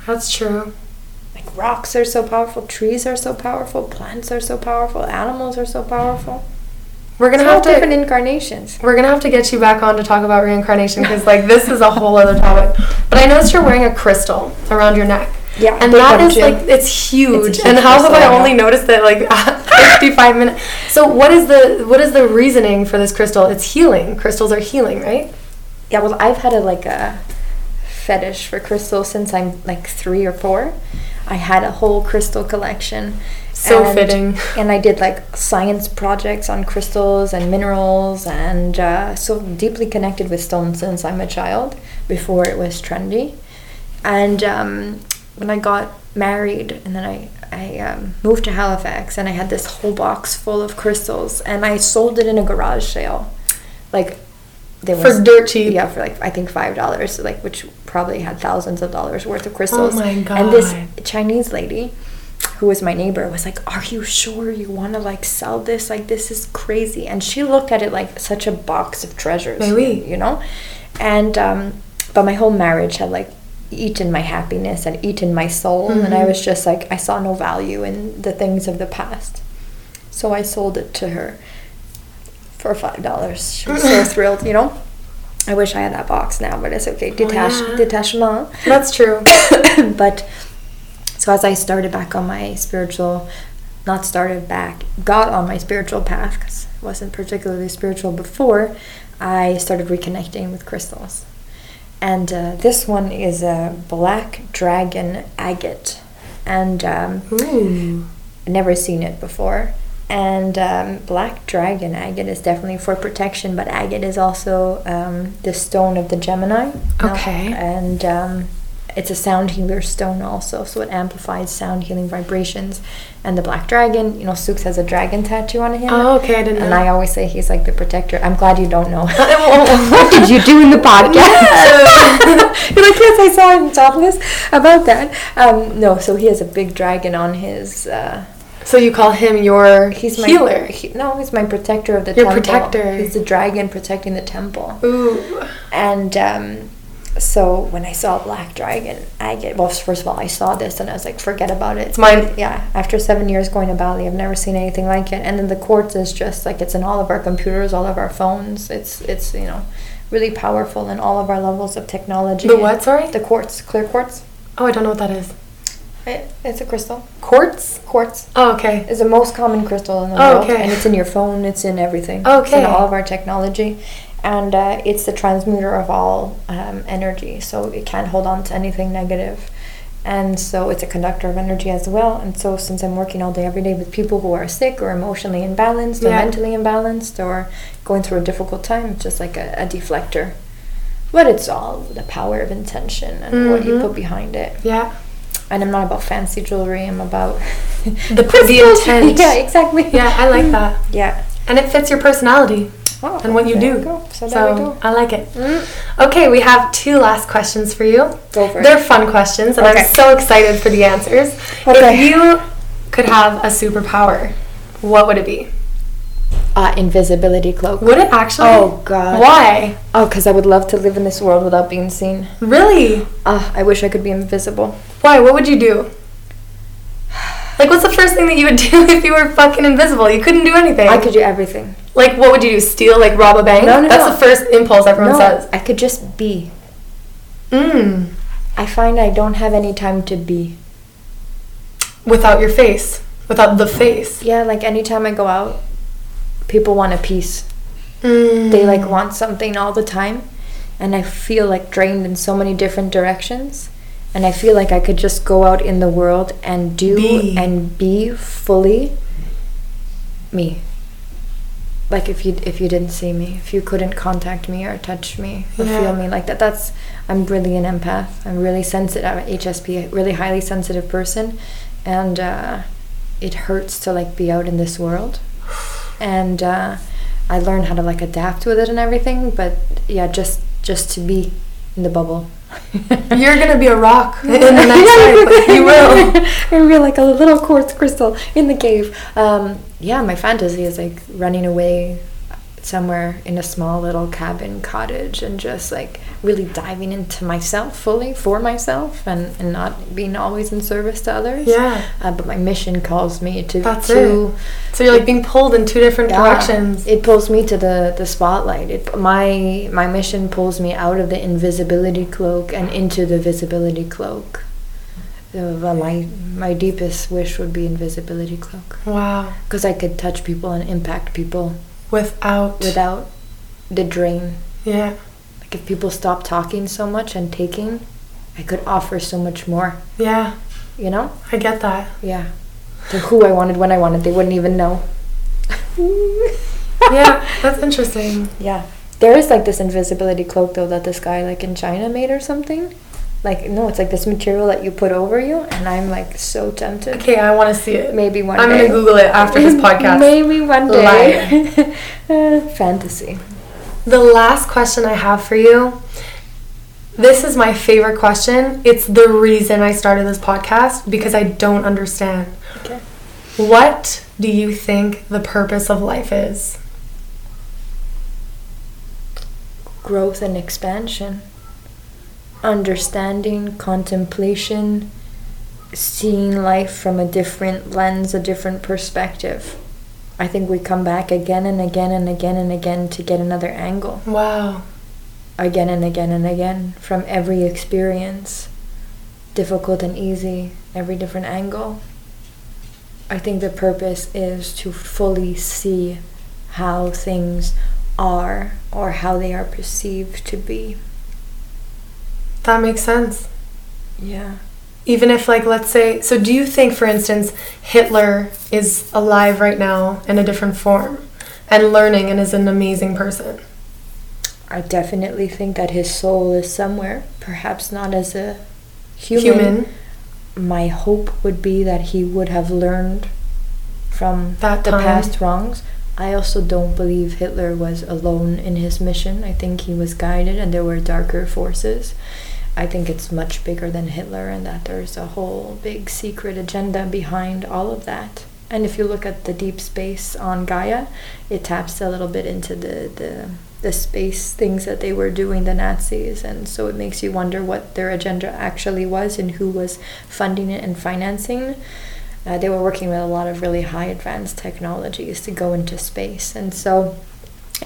That's true. Like rocks are so powerful, trees are so powerful, plants are so powerful, animals are so powerful. We're gonna It's have to. different incarnations. We're gonna have to get you back on to talk about reincarnation because like this is a whole other topic. But I noticed you're wearing a crystal around your neck. Yeah, And that is that too. like it's huge. huge and how have I only noticed it like 55 minutes? So what is the what is the reasoning for this crystal? It's healing. Crystals are healing, right? yeah, well, I've had a like a fetish for crystals since I'm like three or four. I had a whole crystal collection. So and, fitting. And I did like science projects on crystals and minerals, and uh, so deeply connected with stones since I'm a child. Before it was trendy, and um, when I got married, and then I I um, moved to Halifax, and I had this whole box full of crystals, and I sold it in a garage sale, like they for dirt cheap. Yeah, for like I think five dollars, like which probably had thousands of dollars worth of crystals. Oh my god! And this Chinese lady, who was my neighbor, was like, "Are you sure you want to like sell this? Like this is crazy." And she looked at it like such a box of treasures. Maybe you know, and um, but my whole marriage had like eaten my happiness and eaten my soul, mm-hmm. and I mm-hmm. was just like I saw no value in the things of the past, so I sold it to her for five dollars. She was so thrilled, you know. I wish I had that box now, but it's okay. Detach oh, yeah. detachement. That's true. but so as I started back on my spiritual, not started back, got on my spiritual path because I wasn't particularly spiritual before. I started reconnecting with crystals, and uh, this one is a black dragon agate, and um, Ooh. never seen it before and um, black dragon agate is definitely for protection, but agate is also um, the stone of the Gemini. Okay. and um, it's a sound healer stone also, so it amplifies sound healing vibrations. And the black dragon, you know, Sukh has a dragon tattoo on him. Oh, okay, I didn't know. and know. I always say he's like the protector. I'm glad you don't know. what did you do in the podcast? You're like, yes, I saw him topless about that. Um, no, so he has a big dragon on his. Uh, so you call him your he's healer? My, he, no, he's my protector of the your temple. protector. He's the dragon protecting the temple. Ooh. And um, so when I saw Black Dragon, agate well. First of all, I saw this and I was like, forget about it. It's mine. Yeah. After seven years going to Bali, I've never seen anything like it. And then the quartz is just like it's in all of our computers, all of our phones. It's it's you know really powerful in all of our levels of technology. The what? Sorry. The quartz, clear quartz. Oh, I don't know what that is. It, it's a crystal. Quartz? Quartz. Oh, okay. It's the most common crystal in the oh, world. Okay. And it's in your phone, it's in everything. Okay. It's in all of our technology. And uh, it's the transmuter of all um, energy. So it can't hold on to anything negative. And so it's a conductor of energy as well. And so since I'm working all day, every day with people who are sick or emotionally imbalanced or mentally imbalanced or going through a difficult time, it's just like a, a deflector. But it's all the power of intention and mm-hmm. what you mm-hmm. put behind it. Yeah and I'm not about fancy jewelry. I'm about the the intent. Yeah, exactly. Yeah, I like that. Yeah, and it fits your personality oh, and what you do. So, so I like it. Mm. Okay, we have two last questions for you. Go for it. They're fun questions, and okay. I'm so excited for the answers. Okay. If you could have a superpower, what would it be? Uh, invisibility cloak. Would it actually? Oh God. Why? Oh, because I would love to live in this world without being seen. Really? Uh, I wish I could be invisible. Why? What would you do? Like, what's the first thing that you would do if you were fucking invisible? You couldn't do anything. I could do everything. Like, what would you do? Steal? Like, rob a bank? No, no, That's no. the first impulse everyone no, says. I could just be. Mm. I find I don't have any time to be. Without your face. Without the face. Yeah, like anytime I go out, people want a piece. Mm. They like want something all the time, and I feel like drained in so many different directions. And I feel like I could just go out in the world and do be. and be fully me. Like if you if you didn't see me, if you couldn't contact me or touch me or yeah. feel me like that, that's I'm really an empath. I'm really sensitive. I'm HSP, really highly sensitive person, and uh, it hurts to like be out in this world and uh, I learned how to like adapt with it and everything. But yeah, just just to be in the bubble. You're gonna be a rock in the next life. You will. and be like a little quartz crystal in the cave. Um, yeah, my fantasy is like running away somewhere in a small little cabin cottage and just like really diving into myself fully for myself and, and not being always in service to others. Yeah. Uh, but my mission calls me to. That's to, it. So you're like being pulled in two different yeah, directions. It pulls me to the, the spotlight. It my my mission pulls me out of the invisibility cloak and into the visibility cloak. Uh, my my deepest wish would be invisibility cloak. Wow. Because I could touch people and impact people without without the drain. Yeah. Like if people stop talking so much and taking, I could offer so much more. Yeah, You know? I get that. Yeah. To who I wanted when I wanted, they wouldn't even know. Yeah, that's interesting. Yeah. There is like this invisibility cloak though that this guy like in China made or something. Like no, it's like this material that you put over you, and I'm like so tempted. Okay, I want to see it. Maybe one day. I'm day. gonna Google it after this podcast. Maybe one day. Fantasy. The last question I have for you. This is my favorite question. It's the reason I started this podcast because I don't understand. Okay. What do you think the purpose of life is? Growth and expansion. Understanding, contemplation, seeing life from a different lens, a different perspective. I think we come back again and again and again and again to get another angle. Wow. Again and again and again from every experience, difficult and easy, every different angle. I think the purpose is to fully see how things are or how they are perceived to be. That makes sense. Yeah. Even if, like, let's say, so do you think, for instance, Hitler is alive right now in a different form and learning and is an amazing person? I definitely think that his soul is somewhere, perhaps not as a human. Human. My hope would be that he would have learned from That the time. past wrongs. I also don't believe Hitler was alone in his mission. I think he was guided and there were darker forces. I think it's much bigger than Hitler and that there's a whole big secret agenda behind all of that. And if you look at the deep space on Gaia, it taps a little bit into the, the the space things that they were doing the Nazis and so it makes you wonder what their agenda actually was and who was funding it and financing. Uh, they were working with a lot of really high advanced technologies to go into space and so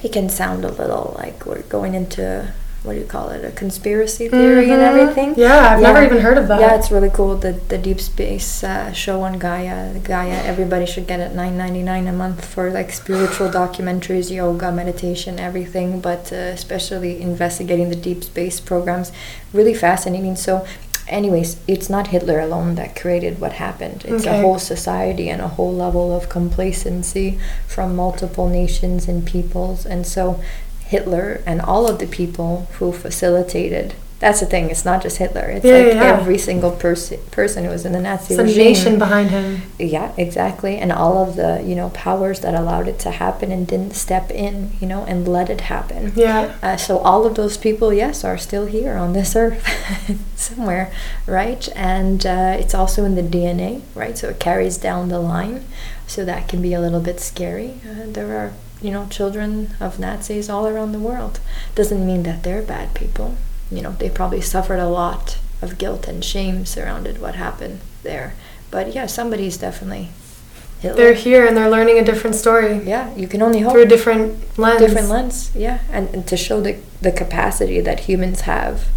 it can sound a little like we're going into what do you call it a conspiracy theory and Mhm. everything Yeah, I've never even heard of that. yeah it's really cool the the deep space uh, show on gaia gaia everybody should get it 9.99 a month for like spiritual documentaries yoga meditation everything but uh, especially investigating the deep space programs really fascinating so anyways it's not hitler alone that created what happened it's Okay. a whole society and a whole level of complacency from multiple nations and peoples and so Hitler and all of the people who facilitated. That's the thing. It's not just Hitler. It's Yeah, like yeah, every single person person who was in the Nazi a regime. nation behind him. Yeah, exactly. And all of the you know powers that allowed it to happen and didn't step in, you know, and let it happen. Yeah. Uh, so all of those people, yes, are still here on this earth somewhere, right? And uh, it's also in the DNA, right? So it carries down the line. So that can be a little bit scary. Uh, there are, you know, children of Nazis all around the world. Doesn't mean that they're bad people. You know, they probably suffered a lot of guilt and shame surrounded what happened there. But yeah, somebody's definitely Hitler. They're here and they're learning a different story yeah, you can only hope through a different lens. different lens yeah and, and to show the, the capacity that humans have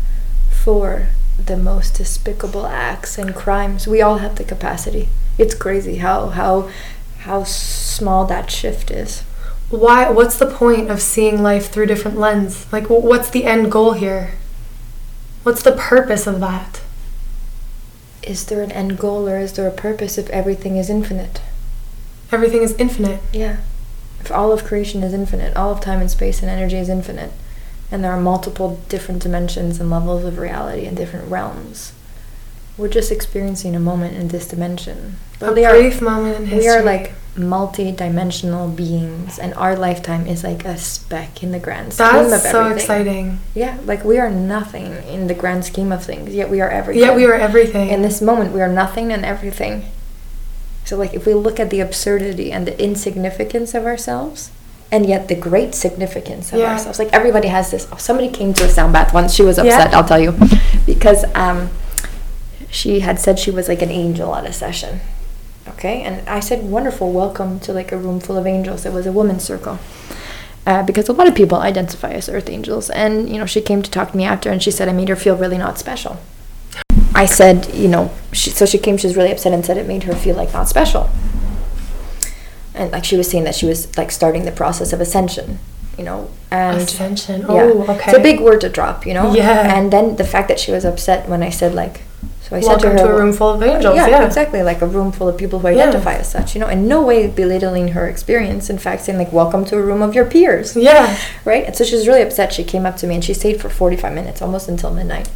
for the most despicable acts and crimes we all have the capacity it's crazy how how how small that shift is Why? What's the point of seeing life through different lens? Like, what's the end goal here? What's the purpose of that? is there an end goal or is there a purpose if everything is infinite Everything is infinite. yeah if all of creation is infinite all of time and space and energy is infinite and there are multiple different dimensions and levels of reality and different realms we're just experiencing a moment in this dimension a we are brief moment in history. we are like multi-dimensional beings and our lifetime is like a speck in the grand scheme That's of so everything exciting. yeah like we are nothing in the grand scheme of things yet we are everything Yet we are everything. in this moment we are nothing and everything so like if we look at the absurdity and the insignificance of ourselves and yet the great significance of Yeah. ourselves like everybody has this oh, somebody came to a sound bath once she was upset Yeah. i'll tell you because um she had said she was like an angel at a session okay and i said wonderful welcome to like a room full of angels it was a woman's circle uh, because a lot of people identify as earth angels and you know she came to talk to me after and she said i made her feel really not special i said you know she, so she came she was really upset and said it made her feel like not special and like she was saying that she was like starting the process of ascension you know, and Ascension. yeah, Oh, okay. it's a big word to drop, you know. Yeah. And then the fact that she was upset when I said like, so I said Welcome to to, her, a room full of angels. yeah, Yeah, exactly, like a room full of people who Yeah. identify as such, you know, in no way belittling her experience. In fact, saying like, welcome to a room of your peers Yeah. right? And so she was really upset. She came up to me and she stayed for 45 minutes, almost until midnight,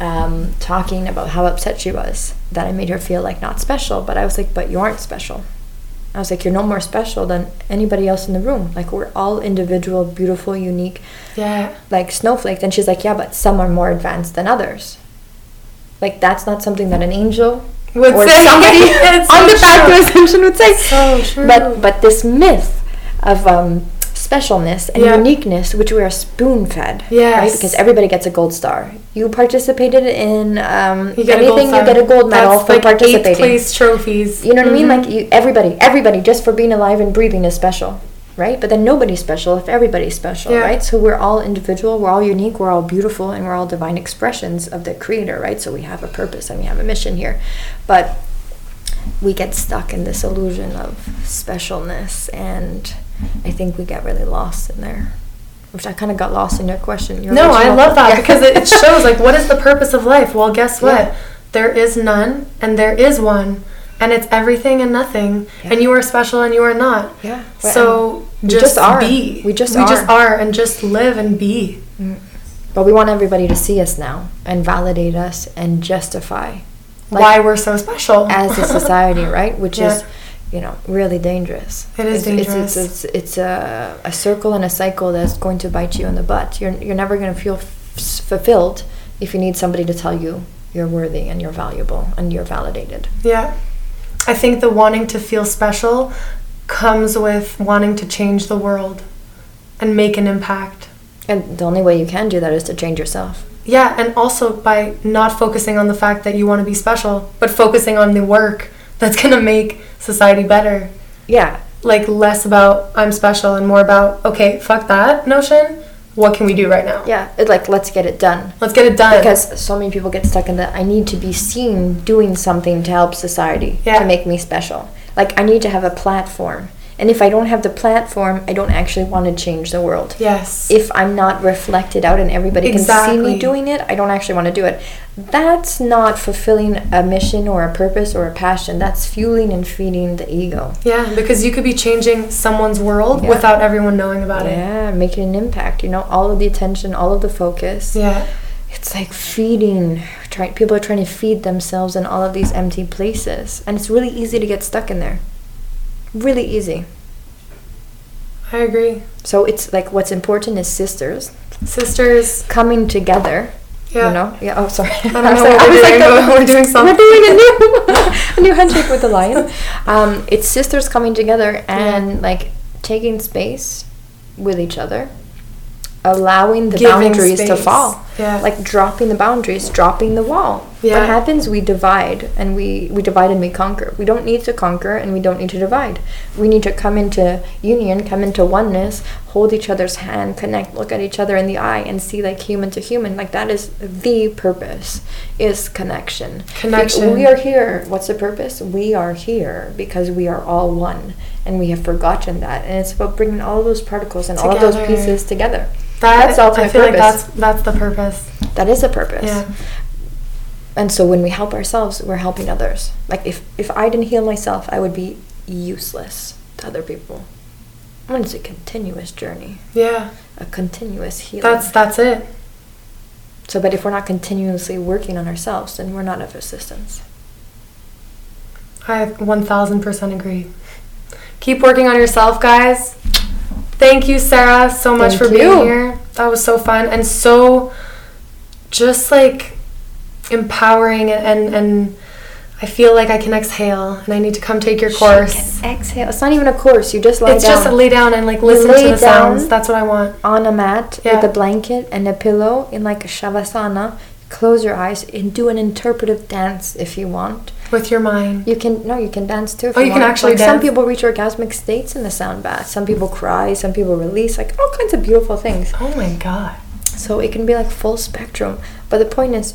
um, talking about how upset she was that I made her feel like not special. But I was like, but you aren't special. I was like, you're no more special than anybody else in the room. Like, we're all individual, beautiful, unique, Yeah. like snowflakes. And she's like, yeah, but some are more advanced than others. Like, that's not something that an angel Would or say- somebody on so the path to ascension would say. So true. But but this myth of um, specialness and Yeah. uniqueness, which we are spoon fed, right? Because everybody gets a gold star. You participated in um, You get a gold anything, you get a gold medal That's for like participating. Eighth place trophies. You know what I mean? Mhm. Like you, everybody, everybody, just for being alive and breathing is special, right? But then nobody's special if everybody's special, Yeah. right? So we're all individual, we're all unique, we're all beautiful, and we're all divine expressions of the Creator, right? So we have a purpose and we have a mission here, but we get stuck in this illusion of specialness, and I think we get really lost in there. Which I kind of got lost in your question. Your No, I love that Yeah. because it shows like what is the purpose of life? Well, guess what? Yeah. There is none and there is one. And it's everything and nothing. Yeah. And you are special and you are not. Yeah. So we just, just are. be. We just we just are. are and just live and be. Mm. But we want everybody to see us now and validate us and justify Like- why we're so special. as a society, right? Which is, you know, really dangerous. It is It's- dangerous. It's, it's, it's, it's a, a circle and a cycle that's going to bite you in the butt. You're, you're never going to feel f- fulfilled if you need somebody to tell you you're worthy and you're valuable and you're validated. Yeah. I think the wanting to feel special comes with wanting to change the world and make an impact. And the only way you can do that is to change yourself. Yeah, and also by not focusing on the fact that you want to be special, but focusing on the work that's going to make society better. Yeah. Like less about I'm special and more about okay, fuck that notion. What can we do right now? Yeah. It, like, let's get it done. Let's get it done. Because so many people get stuck in that I need to be seen doing something to help society Yeah. to make me special. Like I need to have a platform. And if I don't have the platform, I don't actually want to change the world. yes. If I'm not reflected out and everybody can see me doing it, I don't actually want to do it. That's not fulfilling a mission or a purpose or a passion. That's fueling and feeding the ego. yeah, because you could be changing someone's world Yeah. without everyone knowing about it. Yeah, making an impact. You know, all of the attention, all of the focus. Yeah. It's like feeding. Try, people are trying to feed themselves in all of these empty places, and it's really easy to get stuck in there. Really easy. I agree. So it's like what's important is sisters Sisters. coming together. Yeah. You know? Yeah. Oh, sorry. I don't was like- I we're was doing, the- but we're doing something. We're doing a new, a new handshake with the lion. Um, it's sisters coming together and like taking space with each other, allowing the Giving boundaries to fall. Yeah. Like dropping the boundaries, dropping the wall. Yeah. What happens? We divide, and we we divide and we conquer. We don't need to conquer, and we don't need to divide. We need to come into union, come into oneness, hold each other's hand, connect, look at each other in the eye, and see like human to human. Like that is the purpose. Is connection. Connection. We are here. What's the purpose? We are here because we are all one, and we have forgotten that. And it's about bringing all those particles and all of those pieces together. That, That's ultimate I feel like that's that's the purpose. That is a purpose. Yeah. And so when we help ourselves, we're helping others. Like if if I didn't heal myself, I would be useless to other people. Mean, it's a continuous journey, Yeah. a continuous healing. That's that's it. so, but if we're not continuously working on ourselves, then we're not of assistance. I 1000% agree. Keep working on yourself, guys. Thank you, Sarah, so much Thank for being here. That was so fun and so just like empowering and, and, I feel like I can exhale and I need to come take your course. Can exhale. It's not even a course. You just lie It's down just lay down and like listen to lay the sounds. That's what I want. on a mat Yeah. with a blanket and a pillow in like a shavasana. Close your eyes and do an interpretive dance if you want. With your mind. You can no, you can dance too. Oh, you can want. actually like, Some people reach orgasmic states in the sound bath. Some people cry. Some people release. Like all kinds of beautiful things. Oh my god. So it can be like full spectrum. But the point is,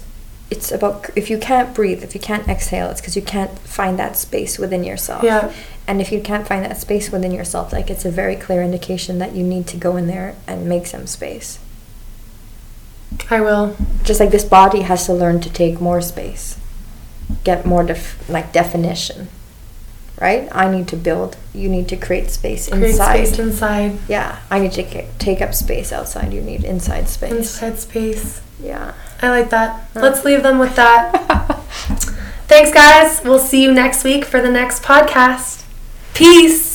it's about if you can't breathe, if you can't exhale, it's because you can't find that space within yourself. Yeah. And if you can't find that space within yourself, like it's a very clear indication that you need to go in there and make some space. I will. Just like this body has to learn to take more space, get more def- like definition, right? I need to build. You need to create space Create inside. Create space inside. Yeah, I need to take up space outside. You need inside space. Inside space. Yeah. I like that. Let's leave them with that. Thanks, guys. We'll see you next week for the next podcast. Peace.